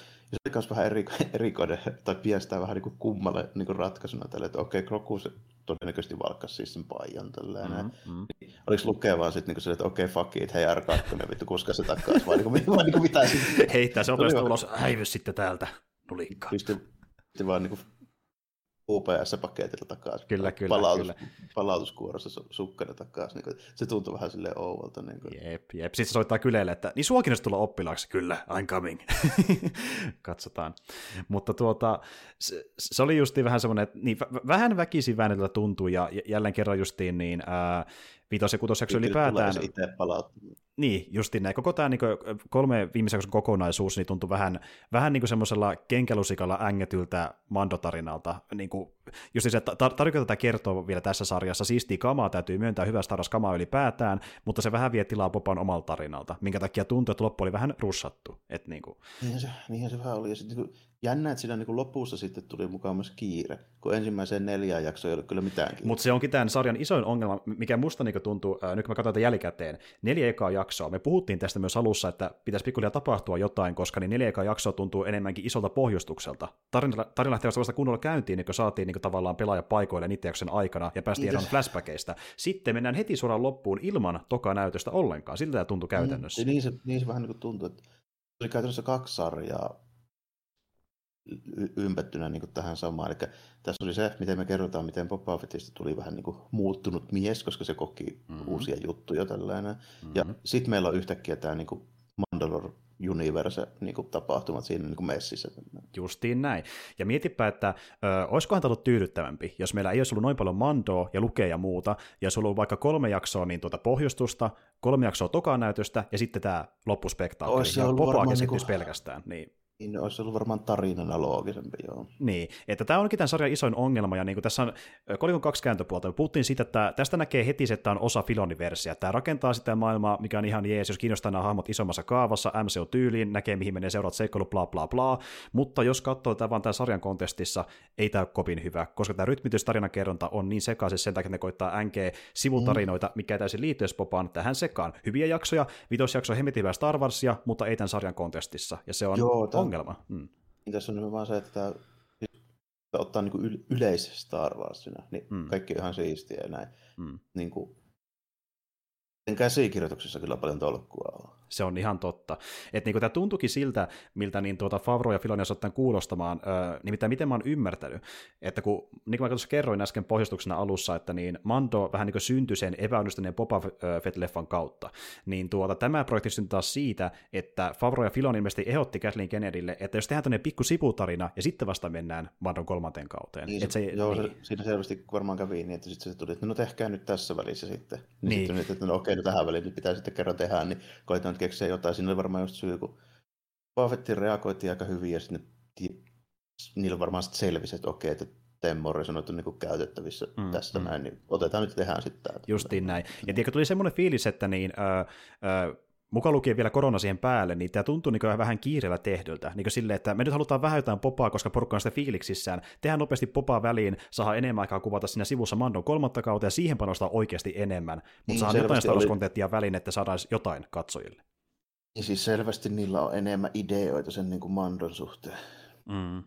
Speaker 2: jos se vähän eri, erikoinen, tai piestää vähän niin kuin kummalle niin kuin ratkaisuna tälle, että okei, Kroku se todennäköisesti valkkasi siis sen paijan tälleen. Mm, mm. Niin, oliko lukee vaan sitten niin kuin että okei, fuck it, hei R2, vittu kuska se takaisin, vai niin kuin, vai, niin kuin mitä sitten.
Speaker 1: Heittää se nopeasti ulos, häivy sitten täältä, nulikka.
Speaker 2: Pisti, pisti vaan niin kuin UPS-paketilla takaisin.
Speaker 1: Kyllä, kyllä.
Speaker 2: Palautus,
Speaker 1: kyllä.
Speaker 2: Palautuskuorossa sukkana takaisin. Niin se tuntuu vähän silleen ouvolta. Niin
Speaker 1: kuin. Jep, jep. Sitten se soittaa Kylelle, että niin suokin olisi tulla oppilaaksi. Kyllä, I'm coming. Katsotaan. Mutta tuota, se, se oli justi vähän semmoinen, että niin, vähän väkisin väännetellä tuntuu, ja jälleen kerran justiin niin, ää, viitos- ja kutosjakso ylipäätään.
Speaker 2: itse
Speaker 1: Niin, justiin näin. Koko tämä niin kolme viimeisen kokonaisuus niin tuntui vähän, vähän niin kuin semmoisella kenkelusikalla ängetyltä mandotarinalta. Niin kuin, just se, että tar- tätä kertoa vielä tässä sarjassa. Siistiä kamaa täytyy myöntää, hyvä staras kamaa ylipäätään, mutta se vähän vie tilaa Popan omalta tarinalta, minkä takia tuntui, että loppu oli vähän russattu. Et niin kuin...
Speaker 2: niinhän, se, niinhän se vähän oli. Ja sitten niin jännä, että siinä niin lopussa sitten tuli mukaan myös kiire, kun ensimmäiseen neljään jaksoon ei ollut kyllä mitään kiire.
Speaker 1: Mutta se onkin tämän sarjan isoin ongelma, mikä musta niin tuntuu, äh, nyt kun mä katsoin jälkikäteen, neljä ekaa jaksoa, me puhuttiin tästä myös alussa, että pitäisi pikkuhiljaa tapahtua jotain, koska niin neljä ekaa jaksoa tuntuu enemmänkin isolta pohjustukselta. Tarina, tarina lähtee vasta kunnolla käyntiin, niin kun saatiin niin kun tavallaan pelaaja paikoille niiden jakson aikana ja päästiin eroon flashbackeista. Sitten mennään heti suoraan loppuun ilman toka näytöstä ollenkaan. Siltä tämä tuntui käytännössä.
Speaker 2: Mm, niin, se, niin se vähän niin kuin tuntui, että oli käytännössä kaksi sarjaa ympättynä niin tähän samaan. Eli tässä oli se, miten me kerrotaan, miten Boba Fettistä tuli vähän niin kuin muuttunut mies, koska se koki mm-hmm. uusia juttuja tällainen. Mm-hmm. Ja sitten meillä on yhtäkkiä tämä niin kuin Mandalore universe niin kuin tapahtumat siinä niin kuin messissä.
Speaker 1: Justiin näin. Ja mietipä, että ö, olisikohan tämä ollut tyydyttävämpi, jos meillä ei olisi ollut noin paljon mandoa ja lukea ja muuta, ja olisi ollut vaikka kolme jaksoa niin tuota pohjustusta, kolme jaksoa tokaa näytöstä, ja sitten tämä loppuspektaakkeli, ja Popaa keskittyisi niin kuin... pelkästään. Niin
Speaker 2: niin olisi ollut varmaan tarinana loogisempi, joo.
Speaker 1: Niin, että tämä onkin tämän sarjan isoin ongelma, ja niin kuin tässä on kolikon kaksi kääntöpuolta. Me puhuttiin siitä, että tästä näkee heti, että tämä on osa Filoni-versiota. Tämä rakentaa sitä maailmaa, mikä on ihan jees, jos kiinnostaa nämä hahmot isommassa kaavassa, MCU-tyyliin, näkee mihin menee seuraavat seikkailu, bla bla bla. Mutta jos katsoo tätä vaan tämän sarjan kontestissa, ei tämä ole kovin hyvä, koska tämä rytmitys tarinankerronta on niin sekaisin sen takia, että ne koittaa NG sivutarinoita, mm. mikä ei täysin liity popaan tähän sekaan. Hyviä jaksoja, vitosjakso hemmetin Star Warsia, mutta ei tämän sarjan kontestissa, ja se on Joo, ongelma. Mm.
Speaker 2: Niin tässä on nimenomaan se, että ottaa niin kuin yleis Star Warsina, niin mm. kaikki on ihan siistiä ja näin. Mm. Niin kuin, käsikirjoituksessa kyllä paljon tolkkua on.
Speaker 1: Se on ihan totta. Että niin tämä tuntuikin siltä, miltä niin tuota Favro ja Filoni ottaen kuulostamaan, öö, nimittäin miten mä oon ymmärtänyt, että kun, niin kuin mä tuossa kerroin äsken pohjustuksena alussa, että niin Mando vähän niin kuin syntyi sen epäonnistuneen Boba Fett-leffan kautta, niin tuota, tämä projekti syntyi taas siitä, että Favro ja Filoni ilmeisesti ehdotti Kathleen Kennedylle, että jos tehdään tämmöinen pikku sivutarina ja sitten vasta mennään Mandon kolmanteen kauteen.
Speaker 2: Niin,
Speaker 1: se,
Speaker 2: se, joo, niin. Se, siinä selvästi varmaan kävi niin, että sitten se tuli, että no tehkää nyt tässä välissä sitten. Niin. niin. Sitten, että no okei, no tähän väliin pitää sitten kerran tehdä, niin koitan keksiä jotain. Siinä oli varmaan just syy, kun Buffettiin reagoitiin aika hyvin ja sitten niillä varmaan sitten selvisi, että okei, että Temmori on niin käytettävissä mm, tästä mm. näin, niin otetaan nyt tehdään sitten tämä.
Speaker 1: Justiin näin. Ja tiedätkö, tuli semmoinen fiilis, että niin, äh, äh, mukaan lukien vielä korona siihen päälle, niin tämä tuntuu niin vähän kiireellä tehdyltä. Niin silleen, että me nyt halutaan vähän jotain popaa, koska porukka on sitä fiiliksissään. Tehdään nopeasti popaa väliin, saa enemmän aikaa kuvata siinä sivussa Mandon kolmatta kautta ja siihen panostaa oikeasti enemmän. Mutta niin, saa jotain Star Wars väliin, että saadaan jotain katsojille.
Speaker 2: Niin siis selvästi niillä on enemmän ideoita sen niin kuin Mandon suhteen.
Speaker 1: Mm,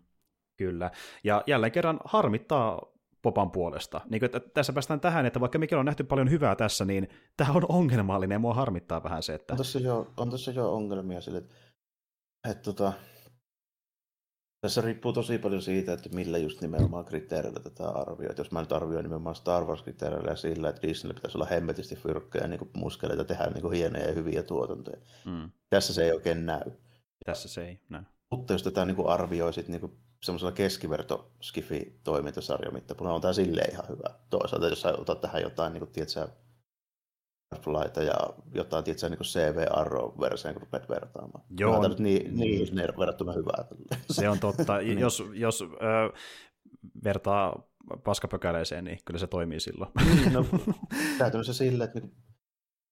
Speaker 1: kyllä. Ja jälleen kerran harmittaa Popan puolesta. Niin kuin, että tässä päästään tähän, että vaikka mikä on nähty paljon hyvää tässä, niin tämä on ongelmallinen ja mua harmittaa vähän se, että...
Speaker 2: On tässä jo, on tässä jo ongelmia sille, että, että tota, tässä riippuu tosi paljon siitä, että millä just nimenomaan kriteereillä tätä arvioit. Jos mä nyt arvioin nimenomaan Star Wars-kriteereillä sillä, että Disneyllä pitäisi olla hemmetisti fyrkkejä ja niin muskeleita tehdä niin hienoja ja hyviä tuotantoja. Mm. Tässä se ei oikein näy.
Speaker 1: Tässä se ei näy.
Speaker 2: Mutta jos tätä niin arvioisit niin semmoisella keskiverto skifi toimintasarjan mittapuolella on tämä silleen ihan hyvä. Toisaalta jos sä otat tähän jotain, niin kuin, tiedätkö, Fireflyta ja jotain tietysti niin CV Arrow-versioon, kun rupeat vertaamaan.
Speaker 1: Joo.
Speaker 2: Tämä on niin, niin verrattuna hyvää.
Speaker 1: Se on totta. niin. Jos, jos äh, vertaa paskapökäleeseen, niin kyllä se toimii silloin.
Speaker 2: Niin, no, se silleen, että niin,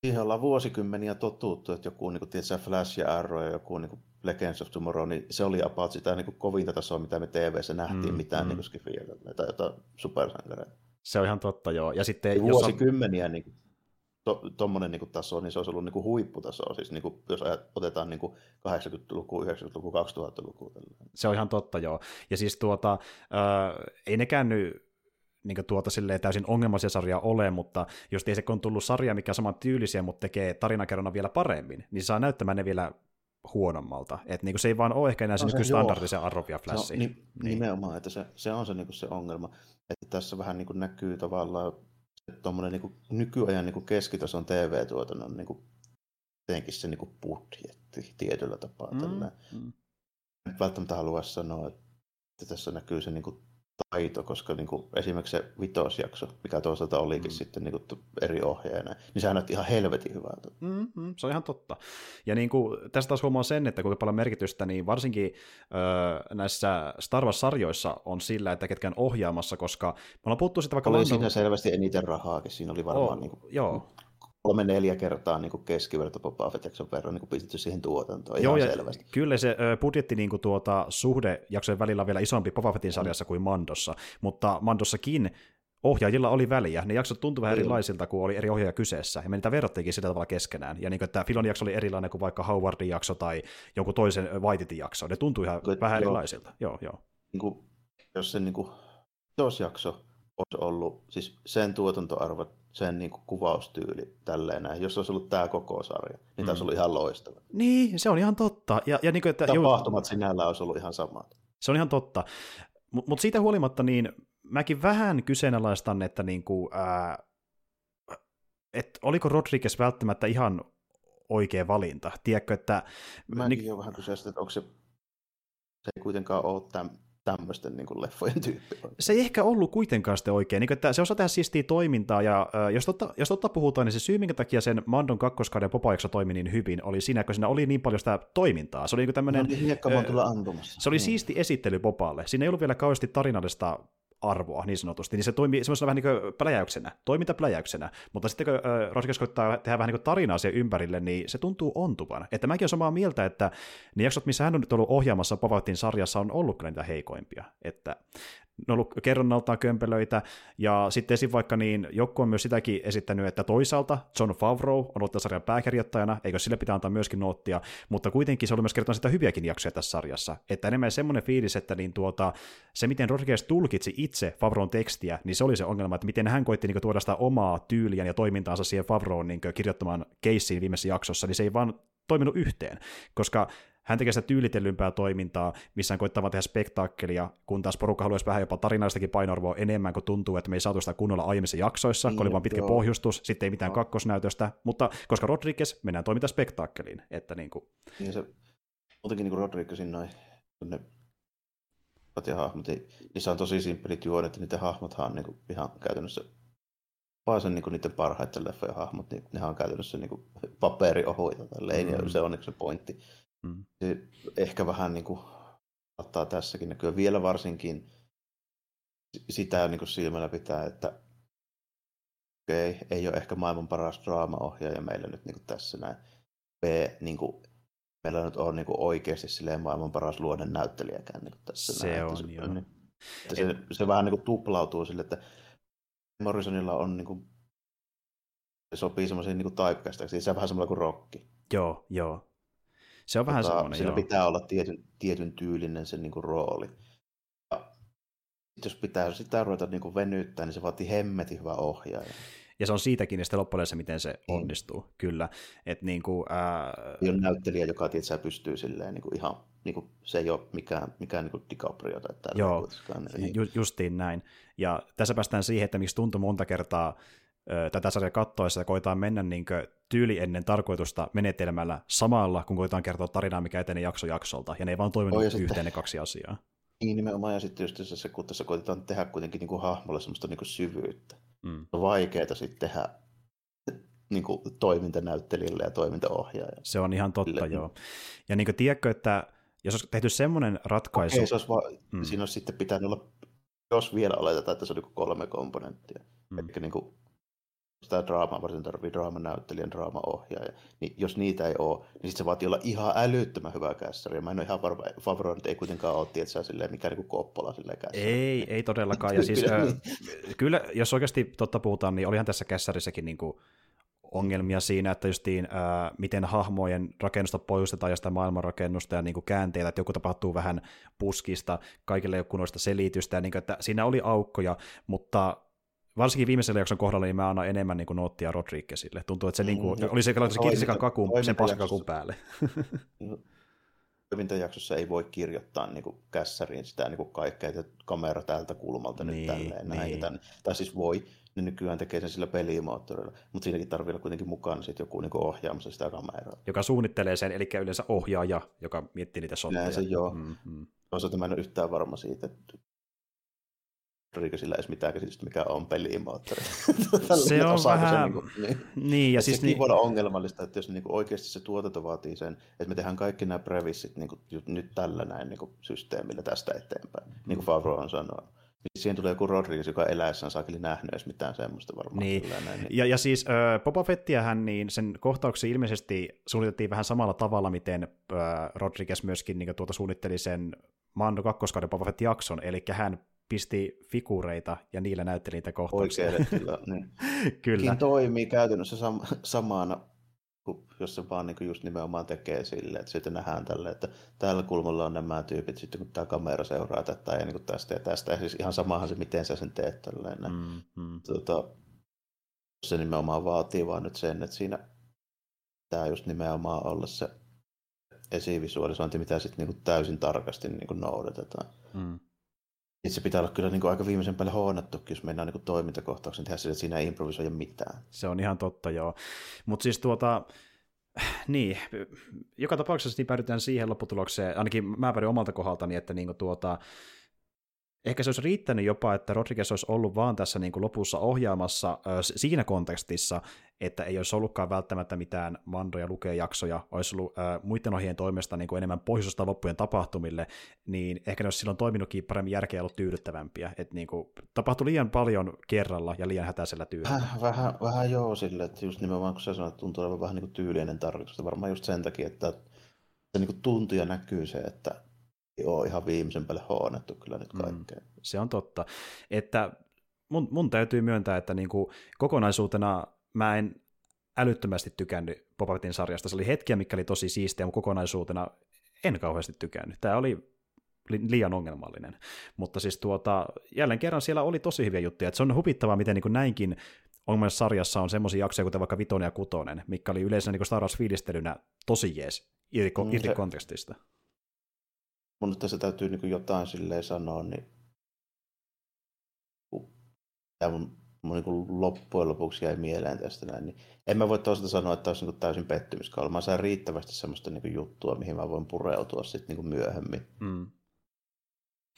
Speaker 2: siihen ollaan vuosikymmeniä totuttu, että joku niin kuin, tiedätkö, Flash ja Arrow ja joku niin kuin Legends of Tomorrow, niin se oli about sitä niin kuin kovinta tasoa, mitä me TV-ssä nähtiin, mm, mitään mm. niin skifiä tai jotain supersankareita.
Speaker 1: Se on ihan totta, joo. Ja sitten,
Speaker 2: ja vuosikymmeniä on... niin tuommoinen to, niin taso, niin se olisi ollut niin kuin huipputaso, siis niin kuin, jos otetaan niin 80-luku, 90-luku, 2000-luku.
Speaker 1: Se on ihan totta, joo. Ja siis tuota, äh, ei nekään nyt niin tuota silleen täysin ongelmaisia sarjaa ole, mutta jos se on tullut sarja, mikä on saman tyylisiä, mutta tekee tarinakerronnan vielä paremmin, niin se saa näyttämään ne vielä huonommalta. Et niin se ei vaan ole ehkä enää se, no se standardisen arrovia flashi.
Speaker 2: Ni, niin. Nimenomaan, että se, se on se, niin se ongelma. Että tässä vähän niin näkyy tavallaan tuommoinen niin nykyajan niin keskitason TV-tuotannon niin kuin, jotenkin se niin budjetti tietyllä tapaa. Mm, mm. En välttämättä halua sanoa, että tässä näkyy se niin kuin, taito, koska niin kuin, esimerkiksi se vitosjakso, mikä toisaalta olikin mm. sitten niin kuin, eri ohjeena, niin sehän näytti ihan helvetin hyvältä.
Speaker 1: Mm, mm, se on ihan totta. Ja niin kuin, tästä taas huomaa sen, että kuinka paljon merkitystä, niin varsinkin öö, näissä Star Wars-sarjoissa on sillä, että ketkä on ohjaamassa, koska me ollaan puhuttu sitä vaikka...
Speaker 2: Oli Lando... siinä selvästi eniten rahaakin, siinä oli varmaan... Oh, niin kuin,
Speaker 1: joo
Speaker 2: kolme neljä kertaa niin keskiverto Boba Fett verran niin pistetty siihen tuotantoon Joo, ihan selvästi.
Speaker 1: Kyllä se ö, budjetti niin kuin tuota, suhde jaksojen välillä on vielä isompi Boba Fettin sarjassa mm. kuin Mandossa, mutta Mandossakin ohjaajilla oli väliä. Ne jaksot tuntuivat vähän erilaisilta, kun oli eri ohjaaja kyseessä, ja me niitä verrattiinkin sillä tavalla keskenään. Ja niin kuin, että Filonin jakso oli erilainen kuin vaikka Howardin jakso tai jonkun toisen Whiteitin jakso. Ne tuntui ihan Kyllä, vähän joo. erilaisilta. Joo, joo.
Speaker 2: Niin kuin, jos se niin kuin, jakso olisi ollut, siis sen tuotantoarvot sen niin kuin kuvaustyyli tälleen näin. Jos olisi ollut tämä koko sarja, niin mm. tämä olisi ollut ihan loistava.
Speaker 1: Niin, se on ihan totta. Ja, ja niin kuin, että,
Speaker 2: Tapahtumat ju... sinällä olisi ollut ihan samat.
Speaker 1: Se on ihan totta. Mutta mut siitä huolimatta, niin mäkin vähän kyseenalaistan, että niin kuin, ää, et oliko Rodriguez välttämättä ihan oikea valinta. Tiedätkö, että...
Speaker 2: Mäkin niin... jo vähän kyseistä, että onko se, se ei kuitenkaan ole tämän tämmöisten niin kuin leffojen tyyppi.
Speaker 1: Se ei ehkä ollut kuitenkaan sitten oikein. Niin että se osaa tehdä siistiä toimintaa, ja äh, jos, totta, jos totta puhutaan, niin se syy, minkä takia sen Mandon kakkoskauden Popajakso toimi niin hyvin, oli siinä, kun siinä oli niin paljon sitä toimintaa. Se oli niin tämmöinen... No,
Speaker 2: niin, äh,
Speaker 1: se oli niin. siisti esittely Popalle. Siinä ei ollut vielä kauheasti tarinallista arvoa niin sanotusti, niin se toimii semmoisena vähän niin kuin pläjäyksenä, toimintapläjäyksenä, mutta sitten kun Rodriguez koittaa tehdä vähän niin kuin tarinaa siihen ympärille, niin se tuntuu ontuvan. Että mäkin olen samaa mieltä, että ne jaksot, missä hän on nyt ollut ohjaamassa Pavatin sarjassa, on ollut kyllä niitä heikoimpia. Että ne on ollut kerronnaltaan kömpelöitä, ja sitten esim. vaikka niin, joku on myös sitäkin esittänyt, että toisaalta John Favreau on ollut sarjan pääkirjoittajana, eikö sille pitää antaa myöskin noottia, mutta kuitenkin se oli myös kertonut sitä hyviäkin jaksoja tässä sarjassa, että enemmän semmoinen fiilis, että niin tuota, se miten Rodriguez tulkitsi itse Favreaun tekstiä, niin se oli se ongelma, että miten hän koitti niin tuoda sitä omaa tyyliään ja toimintaansa siihen Favreaun niin kirjoittamaan keissiin viimeisessä jaksossa, niin se ei vaan toiminut yhteen, koska hän tekee sitä tyylitellympää toimintaa, missä hän koittaa tehdä spektaakkelia, kun taas porukka haluaisi vähän jopa tarinaistakin painoarvoa enemmän, kun tuntuu, että me ei saatu sitä kunnolla aiemmissa jaksoissa, niin, kun oli vain pitkä joo. pohjustus, sitten ei mitään no. kakkosnäytöstä, mutta koska Rodriguez, mennään toiminta spektaakkeliin. Että niin kuin...
Speaker 2: Niin se, muutenkin niin kuin Rodriguezin noin, ne ja hahmot, niin niissä on tosi simppelit juonet, että niiden hahmothan on niin kuin ihan käytännössä vaan sen niin kuin niiden parhaiten leffojen hahmot, niin nehän on käytännössä niin kuin paperiohuita tälleen, mm. ja se on niin se pointti. Mm. Se ehkä vähän niin kuin ottaa tässäkin näkyä vielä varsinkin sitä niin kuin silmällä pitää, että okei, okay, ei ole ehkä maailman paras draamaohjaaja meillä nyt niin kuin tässä näin. B, niin kuin, meillä nyt on niin kuin oikeasti silleen maailman paras luonnon näyttelijäkään niin tässä
Speaker 1: se
Speaker 2: näin.
Speaker 1: On, se, joo. Niin,
Speaker 2: että se, se vähän niin kuin tuplautuu sille, että Morrisonilla on niin kuin, se sopii semmoisiin niin typecastaksi, se on vähän semmoinen kuin rokki.
Speaker 1: Joo, joo. Se on vähän tota, semmoinen,
Speaker 2: Siinä joo. pitää olla tietyn, tietyn tyylinen se niin kuin, rooli. Ja jos pitää sitä ruveta niin kuin venyttää, niin se vaatii hemmetin hyvä ohjaaja.
Speaker 1: Ja se on siitäkin sitten loppujen miten se mm. onnistuu, kyllä. Et niin kuin, ää...
Speaker 2: On näyttelijä, joka tietysti pystyy silleen niin kuin ihan, niin kuin, se ei ole mikään, mikään niin kuin DiCaprio tai tällä
Speaker 1: Joo, ju- justiin näin. Ja tässä päästään siihen, että miksi tuntuu monta kertaa tätä sarjaa kattoessa ja koetaan mennä niin tyyli ennen tarkoitusta menetelmällä samalla, kun koetaan kertoa tarinaa, mikä etenee jakso jaksolta, ja ne ei vaan toiminut oh, yhteen sitten, ne kaksi asiaa.
Speaker 2: Niin nimenomaan, ja sitten just se, kun tässä koetetaan tehdä kuitenkin niin kuin hahmolle semmoista niin kuin syvyyttä. Mm. On vaikeaa sitten tehdä niin kuin, toimintanäyttelijälle ja toimintaohjaajalle.
Speaker 1: Se on ihan totta, Sille, joo. Ja niin kuin, tiedätkö, että jos olisi tehty semmoinen ratkaisu...
Speaker 2: Okei, se olisi va- mm. Siinä olisi sitten pitänyt olla, jos vielä oletetaan, että se on niin kolme komponenttia. Mm. Eli niin kuin, sitä draamaa varten tarvii draamanäyttelijän, draamaohjaaja. Niin jos niitä ei ole, niin sitten se vaatii olla ihan älyttömän hyvä kässäri. Mä en ole ihan varma, Favro ei kuitenkaan ole, tietysti, silleen, mikä niin Koppola silleen kässäri.
Speaker 1: Ei, ei todellakaan. Ja siis, äh, kyllä, jos oikeasti totta puhutaan, niin olihan tässä kässärissäkin niin kuin ongelmia siinä, että justiin, ää, miten hahmojen rakennusta poistetaan ja sitä maailmanrakennusta ja niin kuin käänteitä, että joku tapahtuu vähän puskista, kaikille ei ole selitystä, ja niin kuin, että siinä oli aukkoja, mutta varsinkin viimeisellä jakson kohdalla niin mä annan enemmän niin kuin noottia Rodriguezille. Tuntuu, että se, niin kuin, mm, oli se, se kirsikan kakun, sen paskakakun päälle.
Speaker 2: toimintajaksossa ei voi kirjoittaa niin kuin kässäriin sitä niin kuin kaikkea, että kamera täältä kulmalta niin, nyt tälleen niin. näin. Ja tänne. Tai siis voi, ne nykyään tekee sen sillä pelimoottorilla, mutta siinäkin tarvii olla kuitenkin mukana sit joku niin ohjaamassa sitä kameraa.
Speaker 1: Joka suunnittelee sen, eli yleensä ohjaaja, joka miettii niitä shotteja.
Speaker 2: se joo. Mm-hmm. Toisaalta mä en ole yhtään varma siitä, että Rodrigo sillä edes mitään käsitystä, mikä on pelimoottori.
Speaker 1: se on vähän... Se, niin, kuin, niin. niin ja siis
Speaker 2: niin... voi olla ongelmallista, että jos niin kuin oikeasti se tuotanto vaatii sen, että me tehdään kaikki nämä previssit niin kuin, nyt tällä näin niin kuin, systeemillä tästä eteenpäin, niin kuin Favro on sanonut niin siihen tulee joku Rodriguez, joka eläessään saakeli nähnyt edes mitään semmoista varmaan.
Speaker 1: Niin. Näin, niin. Ja, ja siis äh, Boba Fettiähän, niin sen kohtauksen ilmeisesti suunniteltiin vähän samalla tavalla, miten äh, Rodriguez myöskin niin tuota suunnitteli sen Mando kakkoskauden Boba Fett-jakson, eli hän pisti figureita ja niillä näytteli niitä kohtauksia.
Speaker 2: Oikein, kyllä. Niin. kyllä. Siinä toimii käytännössä sam- samana jos se vaan niin just nimenomaan tekee silleen, että sitten nähdään tälle, että tällä kulmalla on nämä tyypit, sitten kun tämä kamera seuraa tätä ja niin tästä ja tästä, ja siis ihan samahan se, miten sä sen teet tälleen. Mm, mm. Tota, se nimenomaan vaatii vaan nyt sen, että siinä tämä just nimenomaan olla se esivisualisointi, mitä sitten niin täysin tarkasti niin noudatetaan. Mm. Se pitää olla kyllä niin kuin aika viimeisen päälle huonattukin, jos mennään niin toimintakohtauksen tehdä sillä, että siinä ei improvisoida mitään.
Speaker 1: Se on ihan totta, joo. Mutta siis tuota, niin, joka tapauksessa niin päädytään siihen lopputulokseen, ainakin mä päädyin omalta kohdaltani, että niin kuin tuota, ehkä se olisi riittänyt jopa, että Rodriguez olisi ollut vaan tässä niin kuin lopussa ohjaamassa äh, siinä kontekstissa, että ei olisi ollutkaan välttämättä mitään mandoja lukea jaksoja, olisi ollut äh, muiden ohjeen toimesta niin kuin enemmän pohjoisesta loppujen tapahtumille, niin ehkä ne olisi silloin toiminutkin paremmin järkeä ollut tyydyttävämpiä. Että niin kuin, tapahtui liian paljon kerralla ja liian hätäisellä tyylillä.
Speaker 2: Vähän, vähän, vähän joo sille, että just nimenomaan kun sä sanoit, tuntuu olevan vähän niin kuin tyylinen tarkoitus, varmaan just sen takia, että se niin kuin tuntuu ja näkyy se, että ole ihan viimeisen päälle hoonettu kyllä nyt kaikkea. Mm,
Speaker 1: se on totta. Että mun, mun täytyy myöntää, että niin kuin kokonaisuutena mä en älyttömästi tykännyt Boba sarjasta. Se oli hetkiä, mikä oli tosi siistiä, mutta kokonaisuutena en kauheasti tykännyt. Tämä oli liian ongelmallinen. Mutta siis tuota, jälleen kerran siellä oli tosi hyviä juttuja. Että se on hupittavaa, miten niin näinkin ongelmassa sarjassa on semmoisia jaksoja, kuten vaikka Vitonen ja Kutonen, mikä oli yleensä niin Star Wars-fiilistelynä tosi jees, irti, mm, irti kontekstista
Speaker 2: mun nyt tässä täytyy niin jotain silleen sanoa, niin tämä mun, mun niin loppujen lopuksi jäi mieleen tästä näin, niin en mä voi toisaalta sanoa, että olisi niin täysin pettymyskaala. Mä saan riittävästi semmoista niin juttua, mihin mä voin pureutua sitten niin myöhemmin. Mm.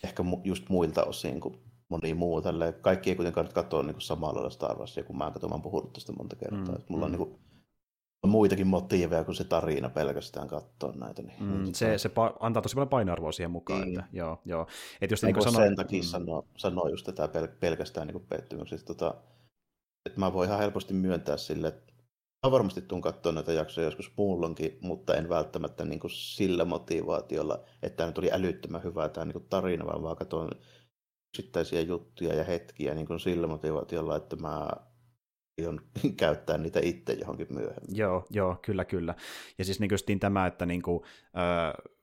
Speaker 2: Ehkä just muilta osin kuin moni muu. Tälleen. Kaikki ei kuitenkaan nyt katsoa niin samalla lailla Star Warsia, kun mä katson, mä oon puhunut tästä monta kertaa. Mm. Mulla on mm. niin kuin, muitakin motiiveja kuin se tarina pelkästään katsoa näitä. Niin,
Speaker 1: mm, se, se pa- antaa tosi paljon painoarvoa siihen mukaan. Niin. Että, joo, joo.
Speaker 2: Et jos niin sano... sen takia mm. sanoa, sanoa just tätä pel- pelkästään niin pettymyksestä. Tota, että mä voin ihan helposti myöntää sille, että mä varmasti tuun katsoa näitä jaksoja joskus muulloinkin, mutta en välttämättä niin kuin sillä motivaatiolla, että tämä tuli älyttömän hyvä tämä niin kuin tarina, vaan vaan katson yksittäisiä juttuja ja hetkiä niin kuin sillä motivaatiolla, että mä on käyttää niitä itse johonkin myöhemmin.
Speaker 1: Joo, joo, kyllä, kyllä. Ja siis niin tämä, että niin kuin, äh,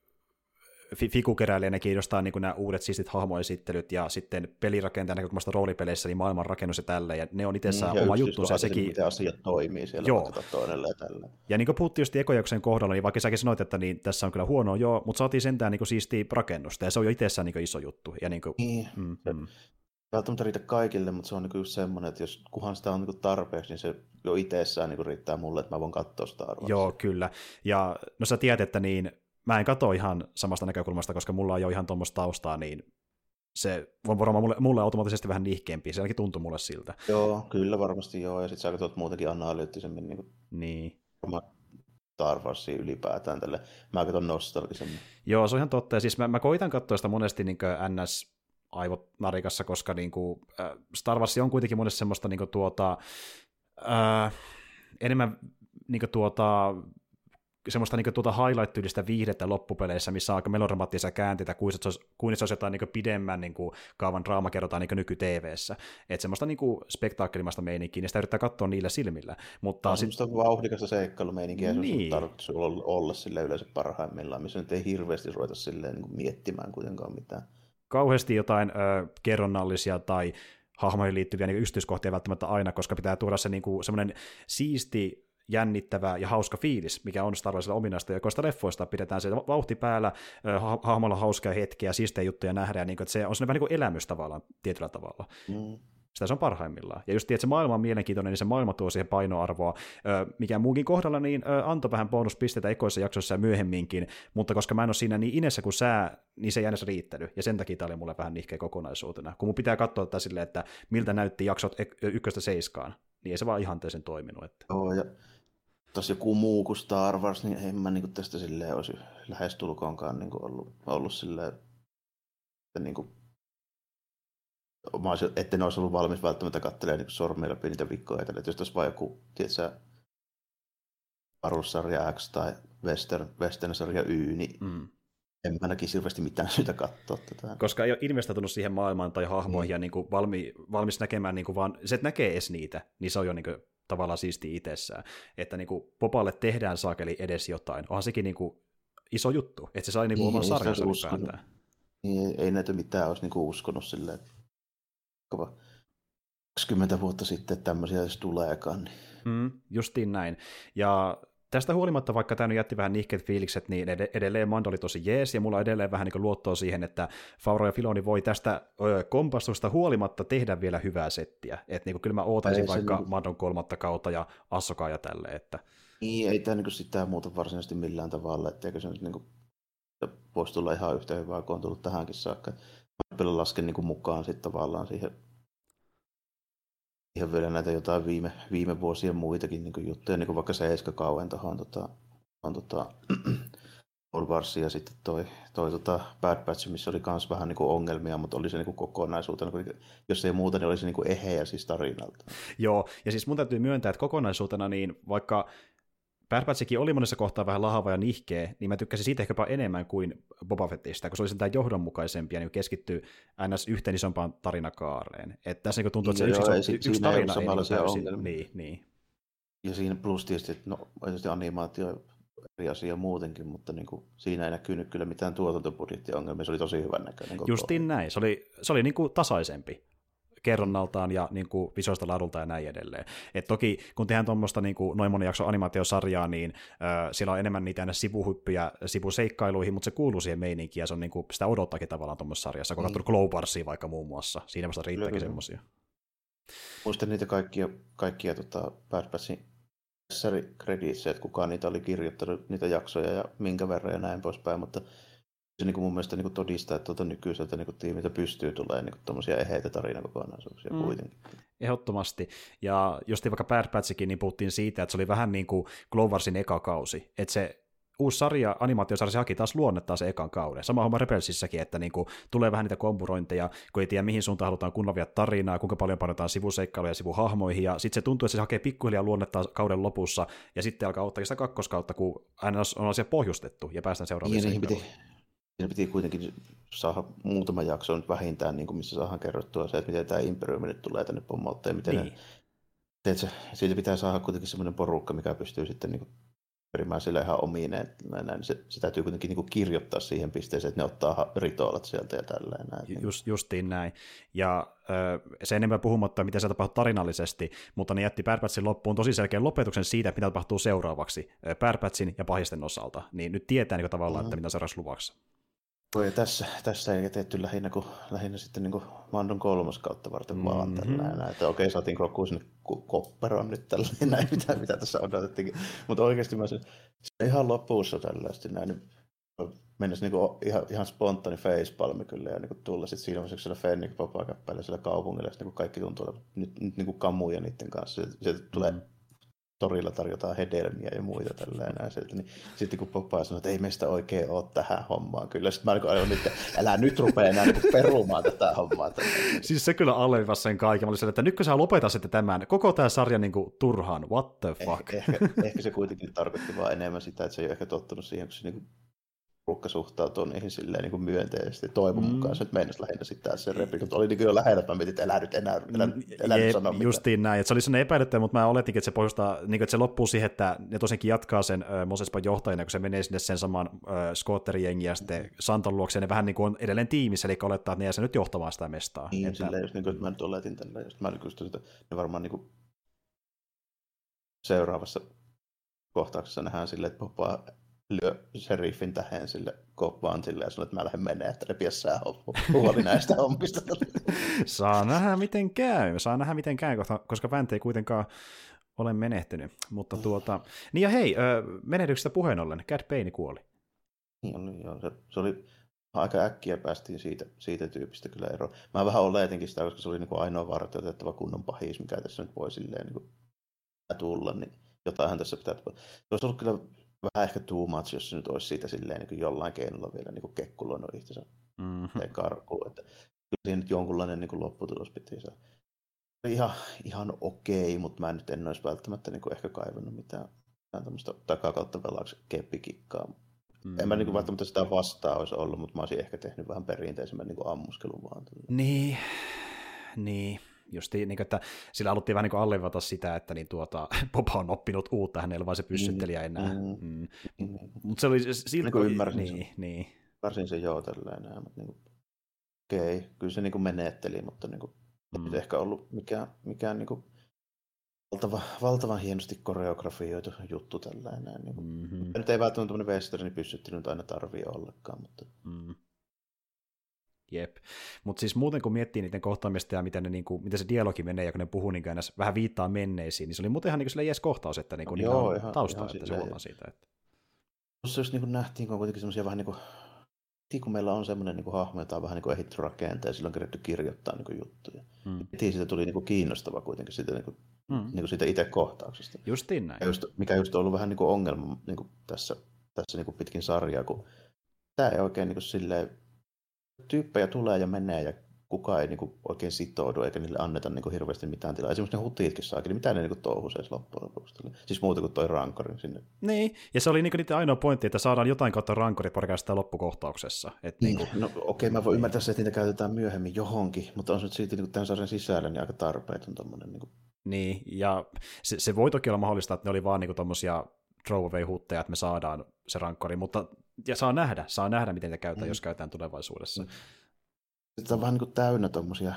Speaker 1: figukeräilijänä kiinnostaa niin nämä uudet siistit hahmoesittelyt ja sitten pelirakentajan näkökulmasta roolipeleissä niin maailmanrakennus ja tällä, ja ne on itsessään mm, oma juttunsa.
Speaker 2: Sekin... Miten asiat toimii siellä joo. toinen ja tällä.
Speaker 1: Ja niin kuin puhuttiin just ekojaksen kohdalla, niin vaikka säkin sanoit, että niin, tässä on kyllä huonoa, joo, mutta saatiin sentään niin siistiä rakennusta, ja se on jo itsessään niin iso juttu. Ja niin kuin,
Speaker 2: niin. Mm, mm välttämättä riitä kaikille, mutta se on niinku just semmoinen, että jos kuhan sitä on niinku tarpeeksi, niin se jo itsessään niinku riittää mulle, että mä voin katsoa sitä arvoa.
Speaker 1: Joo, kyllä. Ja no sä tiedät, että niin, mä en katso ihan samasta näkökulmasta, koska mulla on jo ihan tuommoista taustaa, niin se on varmaan mulle, mulle automaattisesti vähän nihkeämpi, se ainakin tuntui mulle siltä.
Speaker 2: Joo, kyllä varmasti joo, ja sitten sä katsot muutenkin analyyttisemmin niin,
Speaker 1: niin.
Speaker 2: Star Warsia ylipäätään tälle. Mä katson nostalgisemmin.
Speaker 1: Joo, se on ihan totta, ja siis mä, mä koitan katsoa sitä monesti niin NS aivot narikassa, koska niin kuin, äh, Star Wars on kuitenkin monesti semmoista niin kuin, tuota, äh, enemmän niin kuin, tuota, semmoista niin tuota highlight-tyylistä viihdettä loppupeleissä, missä on aika melodramaattisia käänteitä, kuin se olisi, kuin se olisi jotain niin pidemmän niin kuin, kaavan draama kerrotaan niin nyky-TVssä. Että semmoista niin spektaakkelimaista meininkiä, niin sitä yrittää katsoa niillä silmillä. Mutta
Speaker 2: on sit... semmoista vauhdikasta seikkailumeininkiä, niin. se on tarkoitus olla, olla sille yleensä parhaimmillaan, missä nyt ei hirveästi ruveta silleen niin miettimään kuitenkaan mitään.
Speaker 1: Kauheasti jotain ö, kerronnallisia tai hahmoihin liittyviä niin yksityiskohtia välttämättä aina, koska pitää tuoda se niin semmoinen siisti jännittävä ja hauska fiilis, mikä on Star Warsilla ominaista, ja koista leffoista pidetään se vauhti päällä, ha- hahmolla hauskaa hetkiä, siistejä juttuja nähdä, ja niin kuin, että se on sellainen vähän niin kuin elämys tavallaan tietyllä tavalla. Mm. Sitä se on parhaimmillaan. Ja just että se maailma on mielenkiintoinen, niin se maailma tuo siihen painoarvoa. Mikä muukin kohdalla, niin antoi vähän bonuspisteitä ekoissa jaksoissa ja myöhemminkin, mutta koska mä en ole siinä niin inessä kuin sä, niin se ei aina riittänyt. Ja sen takia tämä oli mulle vähän nihkeä kokonaisuutena. Kun mun pitää katsoa tätä silleen, että miltä näytti jaksot ykköstä seiskaan, niin ei se vaan ihanteeseen toiminut. Että.
Speaker 2: Joo, ja taas joku muu kuin Star Wars, niin en mä niin tästä silleen olisi lähestulkoonkaan niin ollut, ollut silleen, että niin kuin, mä olisin, etten olisi ollut valmis välttämättä katselemaan niin sormia läpi niitä vikkoja. Että jos tässä vaan joku, tiedätkö, Arus-sarja X tai Western, Western-sarja Y, niin mm. en mä näkisi hirveästi mitään syytä katsoa tätä.
Speaker 1: Koska ei ole investoitunut siihen maailmaan tai hahmoihin mm. ja niin kuin valmi, valmis näkemään, niin kuin vaan, se, että näkee edes niitä, niin se on jo niin kuin tavallaan siisti itsessään. Että niin kuin Popalle tehdään saakeli edes jotain. Onhan sekin niin kuin iso juttu, että se sai niin kuin niin, oman sarjansa ylipäätään.
Speaker 2: Niin, ei näitä mitään olisi niin kuin uskonut silleen, 20 vuotta sitten, että tämmöisiä edes tuleekaan. Niin.
Speaker 1: Mm, justiin näin. Ja tästä huolimatta, vaikka tämä nyt jätti vähän nihkeet fiilikset, niin edelleen Mando oli tosi jees, ja mulla on edelleen vähän niin luottoa siihen, että Fauro ja Filoni voi tästä kompastusta huolimatta tehdä vielä hyvää settiä. Että niin kyllä mä ootaisin ei, vaikka niin... Mandon kolmatta kautta ja Assokaa ja tälle. Että...
Speaker 2: Niin, ei tämä niin sitä muuta varsinaisesti millään tavalla, etteikö se nyt niin kuin, voisi tulla ihan yhtä hyvää, kun on tullut tähänkin saakka. Mä lasken niin kuin mukaan sitten tavallaan siihen ihan vielä näitä jotain viime, viime vuosien muitakin niin juttuja, niin kuin vaikka Seiska kauan tuohon tota, on tota, Old Wars ja sitten toi, toi tota Bad Batch, missä oli myös vähän niin kuin ongelmia, mutta oli se niin kuin kokonaisuutena, jos ei muuta, niin oli se niin kuin eheä siis tarinalta.
Speaker 1: Joo, ja siis mun täytyy myöntää, että kokonaisuutena niin vaikka Bad Batchikin oli monessa kohtaa vähän lahava ja nihkeä, niin mä tykkäsin siitä ehkäpä enemmän kuin Boba Fettistä, kun se oli sentään johdonmukaisempi ja niin keskittyy ns. yhteen isompaan tarinakaareen. Että tässä niin tuntuu, että se
Speaker 2: Joo,
Speaker 1: yksi, yksi, tarina ei
Speaker 2: niin täysin,
Speaker 1: niin, niin.
Speaker 2: Ja siinä plus tietysti, että no, tietysti animaatio eri asia muutenkin, mutta niin kuin, siinä ei näkynyt kyllä mitään tuotantobudjettiongelmia, se oli tosi hyvän näköinen.
Speaker 1: Justiin näin, se oli, se oli niin kuin tasaisempi kerronnaltaan ja niin kuin visuaalista laadulta ja näin edelleen. Et toki kun tehdään tuommoista niin kuin noin monen jakson animaatiosarjaa, niin äh, siellä on enemmän niitä aina sivuhyppyjä sivuseikkailuihin, mutta se kuuluu siihen meininkiin ja se on niin kuin, sitä odottaakin tavallaan tuommoisessa sarjassa, kun mm. Globarsia vaikka muun muassa. Siinä vasta riittääkin semmoisia.
Speaker 2: Muistan niitä kaikkia, kaikkia tota, Bad Batchin että kukaan niitä oli kirjoittanut, niitä jaksoja ja minkä verran ja näin poispäin, mutta se niin kuin mun mielestä niin kuin todistaa, että tuota nykyiseltä niin kuin tiimiltä pystyy tulemaan niin tuommoisia eheitä tarinakokonaisuuksia mm. kuitenkin.
Speaker 1: Ehdottomasti. Ja just vaikka Bad Batchikin, niin puhuttiin siitä, että se oli vähän niin kuin Glowarsin eka kausi. Että se uusi sarja, animaatiosarja, se haki taas luonnettaa se ekan kauden. Sama homma Rebelsissäkin, että niin kuin tulee vähän niitä kompurointeja, kun ei tiedä mihin suuntaan halutaan kunnon tarinaa, kuinka paljon panotaan sivuseikkailuja sivuhahmoihin, ja sitten se tuntuu, että se hakee pikkuhiljaa luonnettaa kauden lopussa, ja sitten alkaa ottaa sitä kakkoskautta, kun aina on asia pohjustettu, ja päästään seuraavaan
Speaker 2: niin, piti, siinä piti kuitenkin saada muutama jakso nyt vähintään, niin kuin missä saadaan kerrottua se, että miten tämä Imperiumi nyt tulee tänne pommauttaa ja miten niin. ne, teetkö, siitä pitää saada kuitenkin semmoinen porukka, mikä pystyy sitten niin kuin perimään sille ihan omiin, näin, näin. Se, se, täytyy kuitenkin niin kuin kirjoittaa siihen pisteeseen, että ne ottaa rituaalat sieltä ja tälleen. Näin.
Speaker 1: Just, justiin näin. Ja se enemmän puhumatta, miten se tapahtuu tarinallisesti, mutta ne jätti Pärpätsin loppuun tosi selkeän lopetuksen siitä, mitä tapahtuu seuraavaksi Pärpätsin ja pahisten osalta. Niin nyt tietää niin tavallaan, mm-hmm. että mitä seuraavaksi luvassa.
Speaker 2: Voi, tässä, tässä ei tehty lähinnä, kuin, lähinnä sitten niin kuin Mandon kolmas kautta varten mm-hmm. vaan tällä että okei, saatiin Grogu sinne kopperoon nyt tällä näin, mitä, mitä tässä odotettiin. Mutta oikeasti mä se, se ihan lopussa tällaisesti näin, mennessä niinku ihan, ihan spontaani facepalmi kyllä ja niinku tulla sitten siellä Fennik Popakappaleella siellä kaupungilla, ja niinku kaikki tuntuu nyt, nyt niinku kamuja niiden kanssa. Sieltä, sieltä tulee mm torilla tarjotaan hedelmiä ja muita tällä enää sieltä, niin sitten kun Popeye sanoi, että ei meistä oikein ole tähän hommaan, kyllä sitten mä olin että älä nyt rupea enää niin perumaan tätä hommaa. Tätä.
Speaker 1: Siis se kyllä alleviivasi sen kaiken, mä olin että nytkö sä lopetat sitten tämän, koko tämä sarja niin kuin turhaan, what the fuck.
Speaker 2: Eh, ehkä, ehkä, se kuitenkin tarkoitti vaan enemmän sitä, että se ei ole ehkä tottunut siihen, kun se niin kuin porukka suhtautuu niihin silleen niin kuin myönteisesti. Toivon mm. mukaan se meinasi lähinnä sitten se repli, mutta oli niin jo lähellä, että mä mietin, että elä nyt enää, elä, elä
Speaker 1: nyt sanoa Justiin näin, että se oli sellainen epäilyttävä, mutta mä oletinkin, että se pohjustaa, niin kuin, että se loppuu siihen, että ne tosiaankin jatkaa sen äh, Mosespan johtajana, kun se menee sinne sen saman äh, Scotterijengi ja sitten Santon luokse, ne vähän niin kuin on edelleen tiimissä, eli olettaa, että ne jää se nyt johtamaan sitä mestaa.
Speaker 2: Niin, että... silleen just niin kuin, että mä nyt oletin tällä, just mä just että ne varmaan niin kuin seuraavassa kohtauksessa nähdään silleen, että lyö sheriffin tähän sille koppaan sille ja sanoo, että mä lähden menee, että repiä sä huoli näistä hommista.
Speaker 1: Saa nähdä miten käy, saa nähdä miten käy, koska Vänte ei kuitenkaan ole menehtynyt. Mutta tuota, niin ja hei, menetyksestä puheen ollen, Cad Payne kuoli.
Speaker 2: Niin, joo, se, se oli aika äkkiä päästiin siitä, siitä tyypistä kyllä eroon. Mä vähän oletinkin sitä, koska se oli niin kuin ainoa vartioitettava kunnon pahis, mikä tässä nyt voi silleen niin kuin tulla, niin jotainhan tässä pitää tulla. Se olisi ollut kyllä vähän ehkä too much, jos se nyt olisi siitä silleen niin kuin jollain keinolla vielä niin kekkuloinut itsensä mm-hmm. karkuun. Että kyllä siinä nyt jonkunlainen niin kuin lopputulos piti saada. Ihan, ihan okei, mutta mä nyt en olisi välttämättä niin kuin ehkä kaivannut mitään, mitään tämmöistä takakautta velaksi keppikikkaa. Mm. En mä niin kuin välttämättä sitä vastaa olisi ollut, mutta mä olisin ehkä tehnyt vähän perinteisemmän niin kuin ammuskelun vaan.
Speaker 1: Niin, niin justi, niin kuin, että sillä haluttiin vähän niin allevata sitä, että niin tuota, Boba on oppinut uutta, hänellä vaan se pyssyttelijä mm, enää. Mm, mm. Mm. Mutta se oli silti...
Speaker 2: Niin ymmärsin
Speaker 1: niin, sen. Niin.
Speaker 2: Ymmärsin sen joo tällä mutta niin kuin, okei, okay. kyllä se niin kuin menetteli, mutta niin kuin, mm. ei ehkä ollut mikään, mikään niin kuin, valtava, valtavan hienosti koreografioitu juttu tällainen. Niin kuin, mm-hmm. Nyt ei välttämättä tämmöinen westerni pyssyttely nyt aina tarvii ollenkaan, mutta... Mm.
Speaker 1: Jep. Mutta siis muuten kun miettii niiden kohtaamista ja miten, ne, niin kuin, miten se dialogi menee ja kun ne puhuu niin kuin vähän viittaa menneisiin, niin se oli muuten ihan niin kuin jees kohtaus, että niin kuin, no, joo, ihan, taustaa, ihan että se huomaa siitä. Että...
Speaker 2: Tuossa just niin kuin nähtiin, kun on kuitenkin semmoisia vähän niin kuin, kun meillä on semmoinen niin kuin hahmo, jota on vähän niin kuin ehditty rakentaa ja silloin on kerätty kirjoittaa niin kuin juttuja. Hmm. Heti siitä tuli niin kuin kiinnostava kuitenkin siitä, niin kuin, hmm. niin kuin siitä itse kohtauksesta.
Speaker 1: Justiin näin.
Speaker 2: Just, mikä just on ollut vähän niin kuin ongelma niin kuin tässä, tässä niin kuin pitkin sarjaa, kun tämä ei oikein niin kuin silleen tyyppejä tulee ja menee ja kukaan ei niinku oikein sitoudu eikä niille anneta niinku hirveästi mitään tilaa. Esimerkiksi ne hutiitkin saakin, niin mitä ne niinku edes loppujen lopuksi. Siis muuta kuin toi rankorin sinne.
Speaker 1: Niin, ja se oli niinku niiden ainoa pointti, että saadaan jotain kautta rankori sitä loppukohtauksessa. Et
Speaker 2: niin, niinku... No okei, okay, mä voin ymmärtää se, että niitä käytetään myöhemmin johonkin, mutta on se nyt silti niinku tämän sarjan sisällä niin aika tarpeeton tommonen. Niinku...
Speaker 1: Niin, ja se, se, voi toki olla mahdollista, että ne oli vaan niinku tommosia throwaway-hutteja, että me saadaan se rankkori, mutta ja saa nähdä, saa nähdä, miten te käytetään, mm. jos käytetään tulevaisuudessa. Mm.
Speaker 2: Sitten on vähän niin kuin täynnä tuommoisia,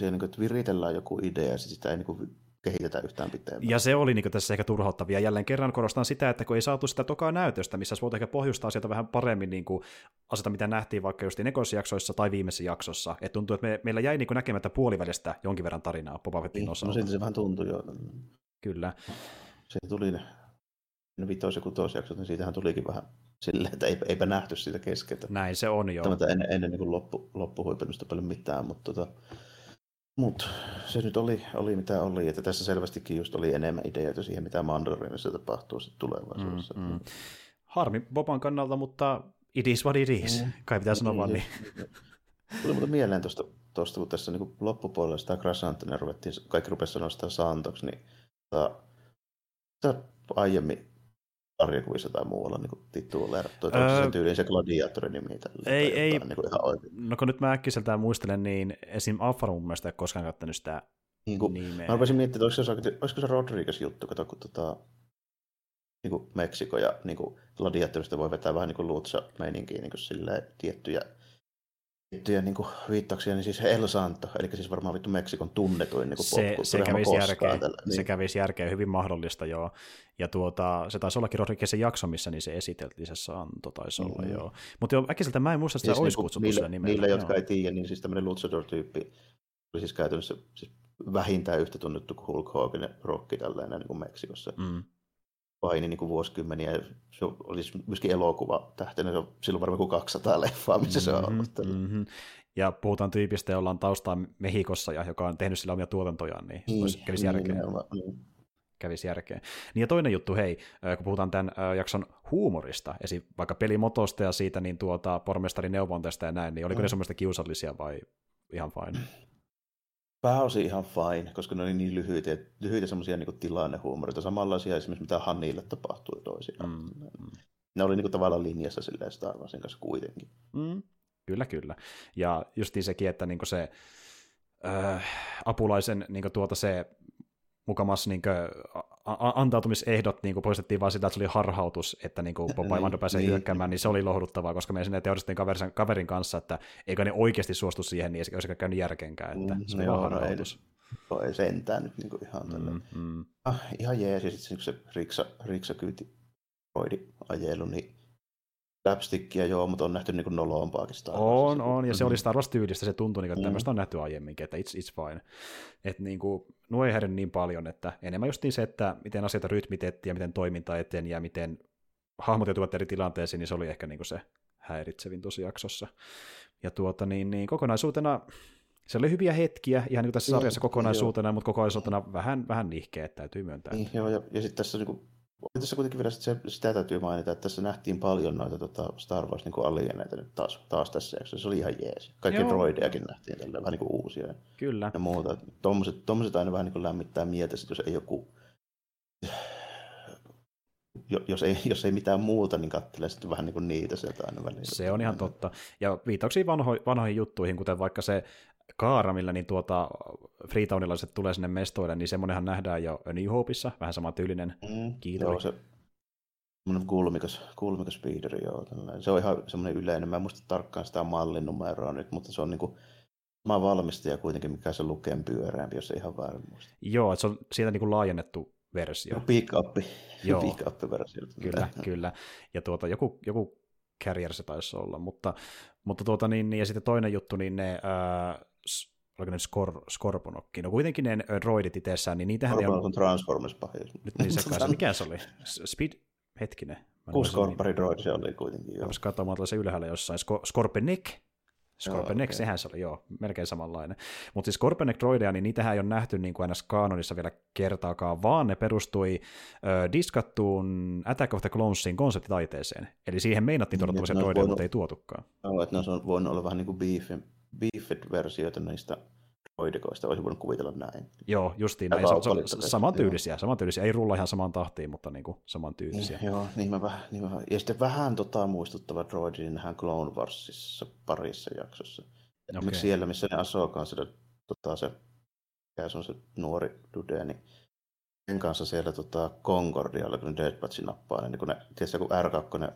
Speaker 2: niin kuin, että viritellään joku idea ja sitä ei niin kuin kehitetä yhtään pitempään.
Speaker 1: Ja se oli niin tässä ehkä turhauttavia. Jälleen kerran korostan sitä, että kun ei saatu sitä tokaa näytöstä, missä voit ehkä pohjustaa sieltä vähän paremmin niin kuin aseta, mitä nähtiin vaikka just jaksoissa tai viimeisessä jaksossa. Että tuntuu, että me, meillä jäi niin näkemättä puolivälistä jonkin verran tarinaa Boba Fettin niin,
Speaker 2: osalta. No silti se vähän tuntui jo.
Speaker 1: Kyllä.
Speaker 2: Se tuli ne, ne vitos- ja kutosjaksot, niin siitähän tulikin vähän silleen, että eipä nähty siitä keskeltä.
Speaker 1: Näin se on jo.
Speaker 2: Tämä ennen, ennen niin loppu, loppuhuipennusta paljon mitään, mutta tota, mut, se nyt oli, oli mitä oli, että tässä selvästikin just oli enemmän ideoita siihen, mitä Mandarinissa tapahtuu sitten tulevaisuudessa. Mm, mm.
Speaker 1: Harmi Boban kannalta, mutta it is what it is. Mm. Kai pitää sanoa vaan niin.
Speaker 2: Tuli muuten mieleen tuosta, tuosta kun tässä niin loppupuolella sitä Grassantonia ruvettiin, kaikki rupesi sanoa sitä Santoksi, niin tota, aiemmin sarjakuvissa tai muualla niin tituleerattu. Öö, onko se tyyliin se gladiatorin nimi?
Speaker 1: Tälle, ei, ei. Niin kuin ihan no kun nyt mä äkkiseltään muistelen, niin esim. Alfa mun mielestä ei koskaan käyttänyt sitä niin kuin, nimeä.
Speaker 2: Mä rupesin miettimään, että olisiko se, olisiko se Rodriguez juttu, kato, kun tota, niin kuin Meksiko ja niin kuin gladiatorista voi vetää vähän niin kuin luutsa meininkiä niin kuin tiettyjä tiettyjä niin kuin, viittauksia, niin siis El Santo, eli siis varmaan vittu Meksikon tunnetuin niin
Speaker 1: se, se, kävisi järkeä, niin. se kävisi järkeä, hyvin mahdollista, joo. Ja tuota, se taisi ollakin Rodriguezin jakso, missä niin se esiteltiin, se Santo taisi olla, mm-hmm. joo. Mutta jo äkkiseltä mä en muista, että siis se olisi niin kutsuttu
Speaker 2: niille,
Speaker 1: nimellä.
Speaker 2: Niille, jotka ei tiedä, niin siis tämmöinen luchador-tyyppi oli siis käytännössä siis vähintään yhtä tunnettu kuin Hulk Hogan ja Rocky tällainen niin kuin Meksikossa. Mm. Paini niin kuin vuosikymmeniä. Se olisi myöskin elokuva tähtenä, se on silloin varmaan kuin 200 leffaa, missä se on ollut.
Speaker 1: Mm-hmm. Ja puhutaan tyypistä, jolla on taustaa Mehikossa ja joka on tehnyt sillä omia tuotantojaan, niin, niin olisi, kävisi niin, järkeä. Niin, kävisi järkeä. Niin ja toinen juttu, hei, kun puhutaan tämän jakson huumorista, esim. vaikka pelimotosta ja siitä niin tuota, pormestarin neuvonteesta ja näin, niin oliko mm. ne semmoista kiusallisia vai ihan fine?
Speaker 2: Pääosin ihan fine, koska ne oli niin lyhyitä, lyhyitä semmoisia niin tilannehuumorita, samanlaisia esimerkiksi mitä Hannille tapahtui toisinaan. Mm, mm. Ne oli niin kuin, tavallaan linjassa silleen Star Warsin kanssa kuitenkin.
Speaker 1: Mm, kyllä, kyllä. Ja justiin sekin, että niin se äh, apulaisen niin tuota se mukamas niin antautumisehdot niin kuin poistettiin vain sitä, että se oli harhautus, että niin kuin Popeye Mando pääsee niin, hyökkäämään, niin se oli lohduttavaa, koska me sinne teoristin kaverin, kaverin kanssa, että eikö ne oikeasti suostu siihen, niin ei olisi käynyt järkenkään, että mm, se oli no, harhautus.
Speaker 2: Ei, ei sentään nyt niin kuin ihan mm, mm. Ah, ihan jees, ja sitten se riksa, riksa kyyti ajelu, niin slapstickia joo, mutta on nähty niin noloompaakin
Speaker 1: Star On, on, ja se oli Star Wars-tyylistä, se tuntui, niin että mm. tämmöistä on nähty aiemminkin, että it's, it's fine. Että niin kuin, nuo ei niin paljon, että enemmän just niin se, että miten asioita rytmitettiin ja miten toiminta eteen ja miten hahmot joutuvat eri tilanteisiin, niin se oli ehkä niin kuin se häiritsevin tosi jaksossa. Ja tuota, niin, niin kokonaisuutena se oli hyviä hetkiä, ihan niin kuin tässä sarjassa kokonaisuutena, joo. mutta kokonaisuutena vähän, vähän nihkeä, täytyy myöntää.
Speaker 2: Niin, joo, ja, ja sitten tässä niin kuin tässä kuitenkin vielä se, sitä täytyy mainita, että tässä nähtiin paljon noita tota Star Wars niin alieneita nyt taas, taas tässä jaksossa. Se oli ihan jees. Kaikki Joo. droidejakin nähtiin tällä vähän niin kuin uusia.
Speaker 1: Kyllä.
Speaker 2: Ja muuta. Tuommoiset, tuommoiset aina vähän niin kuin lämmittää mieltä, jos ei joku jos ei, jos ei mitään muuta, niin katselee sitten vähän niin kuin niitä sieltä aina välillä.
Speaker 1: Se on ihan totta. Ja viitauksia vanho, vanhoihin juttuihin, kuten vaikka se kaara, millä niin tuota, Freetownilaiset tulee sinne mestoille, niin semmoinenhan nähdään jo New Hopeissa, vähän sama tyylinen mm, kiitoli. Joo, se
Speaker 2: semmoinen kulmikas, kulmikas speederi, joo. Tällainen. Se on ihan semmoinen yleinen. Mä en muista tarkkaan sitä mallin numeroa nyt, mutta se on niinku sama valmistaja kuitenkin, mikä se lukee pyöreämpi, jos ei ihan väärin muista.
Speaker 1: Joo, että se on siitä niinku laajennettu versio.
Speaker 2: No, pick up, Joo. pick up versio.
Speaker 1: Kyllä, kyllä. Ja tuota, joku, joku carrier se taisi olla, mutta, mutta tuota, niin, niin, ja sitten toinen juttu, niin ne, ää, oliko ne Skor, Skorponokki, no kuitenkin ne droidit itsessään, niin niitähän...
Speaker 2: Skorponok on Transformers pahis.
Speaker 1: Nyt niin sekaisin, mikä se oli? Speed, hetkinen.
Speaker 2: Kuusi Scorpari droid se oli kuitenkin, joo.
Speaker 1: Katsomaan se ylhäällä jossain. Skorpenek, Scorpenek, okay. sehän se oli, joo, melkein samanlainen. Mutta siis Scorpenek droideja, niin niitähän ei ole nähty niin kuin kanonissa vielä kertaakaan, vaan ne perustui ö, diskattuun Attack of the Clonesin konseptitaiteeseen. Eli siihen meinattiin tuoda niin, droideja, mutta ei tuotukaan.
Speaker 2: Joo, että ne on voinut olla vähän niin kuin beefed-versioita niistä droidikoista, olisi voinut kuvitella näin.
Speaker 1: Joo, justiin näin. Se, se, samantyylisiä, samantyylisiä. Ei rulla ihan saman tahtiin, mutta niin kuin samantyylisiä.
Speaker 2: Niin, joo, niin mä, vähän, niin mä, ja sitten vähän tota muistuttava droidi niin nähdään Clone Warsissa parissa jaksossa. Okay. siellä, missä ne Asoka sitä, tota, se, mikä se on se nuori dude, niin sen kanssa siellä tota, Concordialla, kun Dead Batch nappaa, niin kun ne, tiedätkö, kun R2 korjaa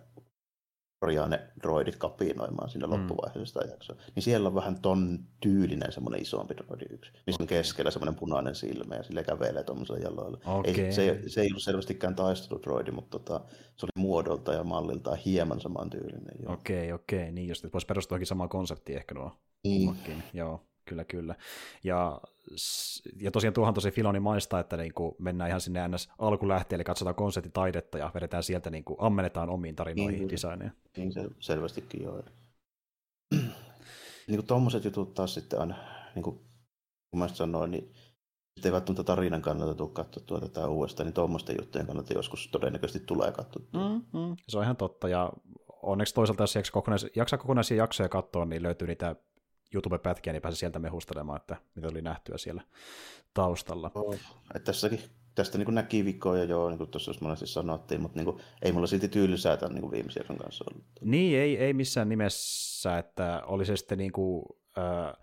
Speaker 2: ne droidit kapinoimaan sinne mm. loppuvaiheessa jaksoa. Niin siellä on vähän ton tyylinen semmoinen isompi droidi yksi, missä on keskellä semmoinen punainen silmä ja sille kävelee tuommoisella jaloilla. Okay. Ei, se, se, ei ollut selvästikään taisteludroidi, mutta tota, se oli muodolta ja malliltaan hieman saman tyylinen.
Speaker 1: Okei, okay, okei, okay. niin just, että voisi perustuakin samaan konseptiin ehkä nuo. Niin. Joo kyllä, kyllä. Ja, ja tosiaan tuohan tosi Filoni maistaa, että niin kuin mennään ihan sinne ns. alkulähteelle, katsotaan konseptitaidetta ja vedetään sieltä, niin kuin ammennetaan omiin tarinoihin niin, designeja.
Speaker 2: Niin se selvästikin joo. niin kuin tuommoiset jutut taas sitten on, niin kuin, kun mä sanoin, niin sitten ei välttämättä tarinan kannalta tule katsottua tätä uudestaan, niin tuommoisten juttujen kannalta joskus todennäköisesti tulee katsottua.
Speaker 1: Mm, mm. Se on ihan totta, ja onneksi toisaalta, jos jaksaa, kokonais- jaksaa kokonaisia jaksoja katsoa, niin löytyy niitä YouTube-pätkiä, niin pääsi sieltä mehustelemaan, että mitä oli nähtyä siellä taustalla.
Speaker 2: Oh, että tässäkin, tästä niin näki vikoja jo, niin kuin tuossa monesti sanottiin, mutta niin kuin, ei mulla silti tyylisää tämän niin viimeisen kanssa ollut.
Speaker 1: Niin, ei, ei missään nimessä, että oli se sitten niin kuin, äh,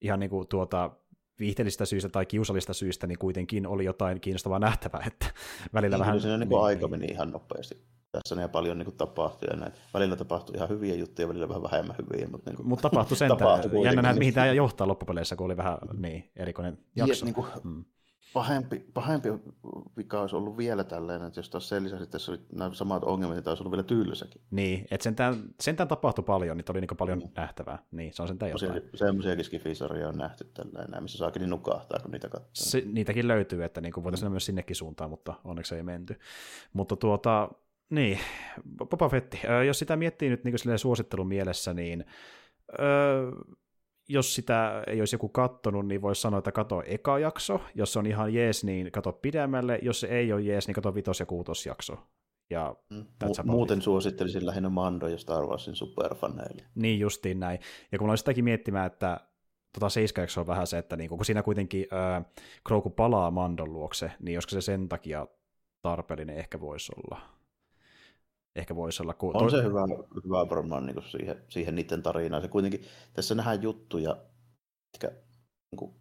Speaker 1: ihan niin kuin tuota, viihteellistä syistä tai kiusallista syistä, niin kuitenkin oli jotain kiinnostavaa nähtävää, että välillä
Speaker 2: niin,
Speaker 1: vähän...
Speaker 2: Siinä niin kuin aika meni ihan nopeasti tässä ja paljon niin kuin tapahtui ja näin. Välillä tapahtui ihan hyviä juttuja, välillä vähän vähemmän hyviä. Mutta niin
Speaker 1: Mut tapahtui sen, Jännä nähdä, mihin tämä johtaa loppupeleissä, kun oli vähän niin, erikoinen jakso.
Speaker 2: Ja, niin kuin, mm. pahempi, pahempi vika olisi ollut vielä tällainen, että jos taas sen lisäksi tässä oli nämä samat ongelmat, niin taas ollut vielä tylsäkin.
Speaker 1: Niin, että sentään, sentään tapahtui paljon, niin oli niin paljon mm. nähtävää. Niin, se on sentään jotain.
Speaker 2: Semmoisiakin skifisarjoja on nähty tällainen, missä saakin niin nukahtaa, kun niitä katsoo. Se,
Speaker 1: niitäkin löytyy, että niin voitaisiin mm. myös sinnekin suuntaan, mutta onneksi ei menty. Mutta tuota, niin, Boba Fetti, jos sitä miettii nyt niin suosittelun mielessä, niin öö, jos sitä ei olisi joku kattonut, niin voisi sanoa, että kato eka jakso. Jos se on ihan jees, niin kato pidemmälle. Jos se ei ole jees, niin kato vitos- ja kuutosjakso. Ja
Speaker 2: mm. Mu- muuten suosittelisin lähinnä Mando ja Star Warsin superfaneille.
Speaker 1: Niin justiin näin. Ja kun olen sitäkin miettimään, että tota seiskajakso on vähän se, että niinku, kun siinä kuitenkin äh, Grogu palaa Mandon luokse, niin joskus se sen takia tarpeellinen ehkä voisi olla ehkä voisi olla.
Speaker 2: Kun... On se hyvä, hyvä varmaan niin siihen, siihen niiden tarinaan. Se kuitenkin, tässä nähdään juttuja, mitkä niin kuin,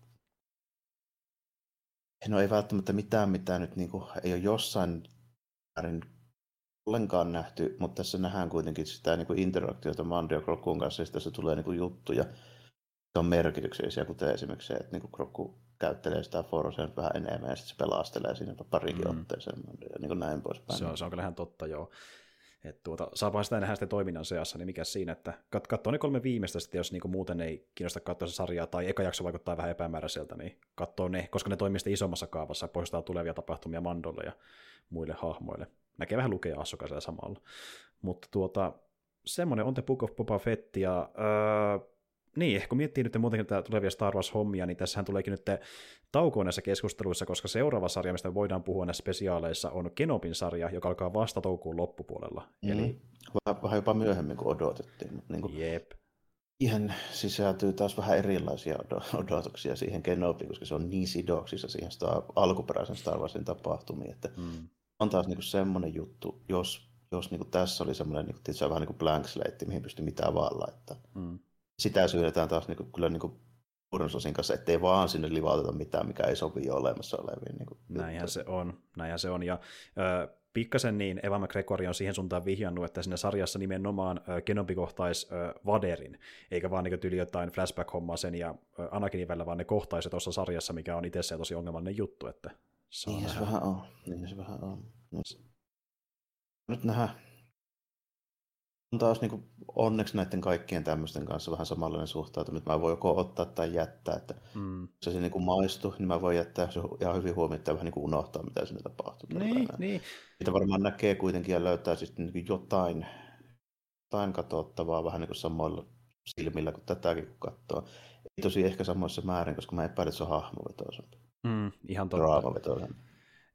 Speaker 2: no ei välttämättä mitään, mitä nyt niin kuin, ei ole jossain määrin ollenkaan nähty, mutta tässä nähdään kuitenkin sitä niin kuin interaktiota Mandio Krokkuun kanssa, ja tässä tulee niin kuin, juttuja, jotka on merkityksellisiä, kuten esimerkiksi se, että niin kuin Krokku käyttelee sitä Forsen vähän enemmän, ja sitten se pelastelee siinä parikin mm. otteeseen, ja niin kuin näin poispäin.
Speaker 1: Se on, se on kyllä ihan totta, joo. Et tuota, saapa sitä nähdä sitten toiminnan seassa, niin mikä siinä, että kat- katsoo ne kolme viimeistä sitten, jos niinku muuten ei kiinnosta katsoa se sarjaa, tai eka jakso vaikuttaa vähän epämääräiseltä, niin katsoo ne, koska ne toimii sitten isommassa kaavassa, poistaa tulevia tapahtumia Mandolle ja muille hahmoille. Näkee vähän lukea Assokaisella samalla. Mutta tuota, semmoinen on The Book of Boba Fett, ja öö, niin, kun miettii nyt muutenkin tätä tulevia Star Wars-hommia, niin tässähän tuleekin nyt taukoon näissä keskusteluissa, koska seuraava sarja, mistä me voidaan puhua näissä spesiaaleissa, on Kenopin sarja, joka alkaa vasta toukokuun loppupuolella.
Speaker 2: Mm. Eli... Vähän, vähän jopa myöhemmin kuin odotettiin. Mutta niin kuin...
Speaker 1: Jep.
Speaker 2: Siihen sisältyy taas vähän erilaisia odotuksia siihen Kenobiin, koska se on niin sidoksissa siihen Star, alkuperäisen Star Warsin tapahtumiin, että mm. on taas niin semmoinen juttu, jos, jos niin tässä oli semmoinen, niin kuin, vähän niin kuin blank slate, mihin pystyy mitään vaan laittaa. Mm sitä syydetään taas niin kuin, kyllä niin kuin Burnososin kanssa, ettei vaan sinne livauteta mitään, mikä ei sovi jo olemassa oleviin. Niin kuin,
Speaker 1: näinhän se on, näinhän se on. Ja ö, pikkasen niin Eva McGregor on siihen suuntaan vihjannut, että siinä sarjassa nimenomaan Kenobi kohtaisi Vaderin, eikä vaan niin tyyli jotain flashback-hommaa sen ja Anakinin välillä, vaan ne kohtaisi tuossa sarjassa, mikä on itse tosi ongelmallinen juttu. Että
Speaker 2: niin se vähän on, niin se vähän on. Nyt nähdään, on taas niin kuin, onneksi näiden kaikkien tämmöisten kanssa vähän samanlainen suhtautuminen. Mä voin joko ottaa tai jättää. Että mm. se se niin kuin maistuu, niin mä voin jättää se ihan hyvin huomioon, että vähän niin kuin unohtaa, mitä sinne tapahtuu.
Speaker 1: Niin, niin.
Speaker 2: Mitä varmaan näkee kuitenkin ja löytää sitten niin jotain, jotain katsottavaa vähän niin kuin samoilla silmillä kuin tätäkin kun katsoo. Ei tosi ehkä samoissa määrin, koska mä epäilen, että se on hahmovetoisempi.
Speaker 1: Mm, ihan totta.
Speaker 2: Draamavetoisempi.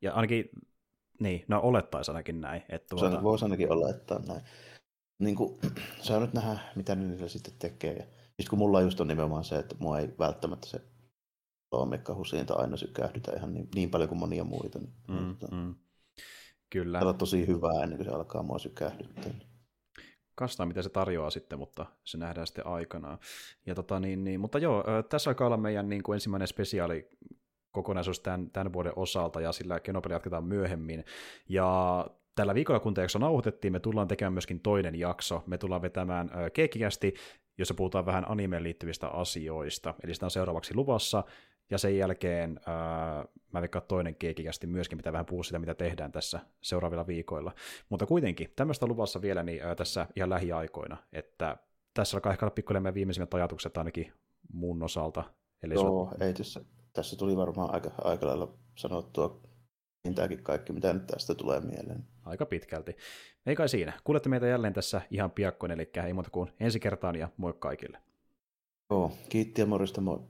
Speaker 1: Ja ainakin, niin, no olettaisi ainakin näin. Että tuota...
Speaker 2: Voisi ainakin olettaa näin niin kuin, saa nyt nähdä, mitä ne niillä sitten tekee. Ja sitten kun mulla just on nimenomaan se, että mua ei välttämättä se Toomekka Husiinta aina sykähdytä ihan niin, niin paljon kuin monia muita. Niin, mm, mutta, mm.
Speaker 1: Kyllä.
Speaker 2: Se on tosi hyvää ennen kuin se alkaa mua sykähdyttää.
Speaker 1: Kastaa, mitä se tarjoaa sitten, mutta se nähdään sitten aikanaan. Ja tota, niin, niin, mutta joo, tässä alkaa olla meidän niin kuin ensimmäinen spesiaali kokonaisuus tämän, tämän vuoden osalta, ja sillä Kenopeli jatketaan myöhemmin. Ja tällä viikolla, kun jakso nauhoitettiin, me tullaan tekemään myöskin toinen jakso. Me tullaan vetämään keikkikästi, jossa puhutaan vähän animeen liittyvistä asioista. Eli sitä on seuraavaksi luvassa, ja sen jälkeen ää, mä veikkaan toinen keikkikästi myöskin, mitä vähän puhuu sitä, mitä tehdään tässä seuraavilla viikoilla. Mutta kuitenkin, tämmöistä luvassa vielä niin, ää, tässä ihan lähiaikoina, että tässä alkaa ehkä olla pikkuinen viimeisimmät ajatukset ainakin mun osalta.
Speaker 2: Eli Joo, on... ei tässä, tässä tuli varmaan aika, aika lailla sanottua Tämäkin kaikki, mitä nyt tästä tulee mieleen.
Speaker 1: Aika pitkälti. Ei kai siinä. Kuulette meitä jälleen tässä ihan piakkoin, eli ei muuta kuin ensi kertaan ja moi kaikille.
Speaker 2: Joo, kiitti ja morjesta moi.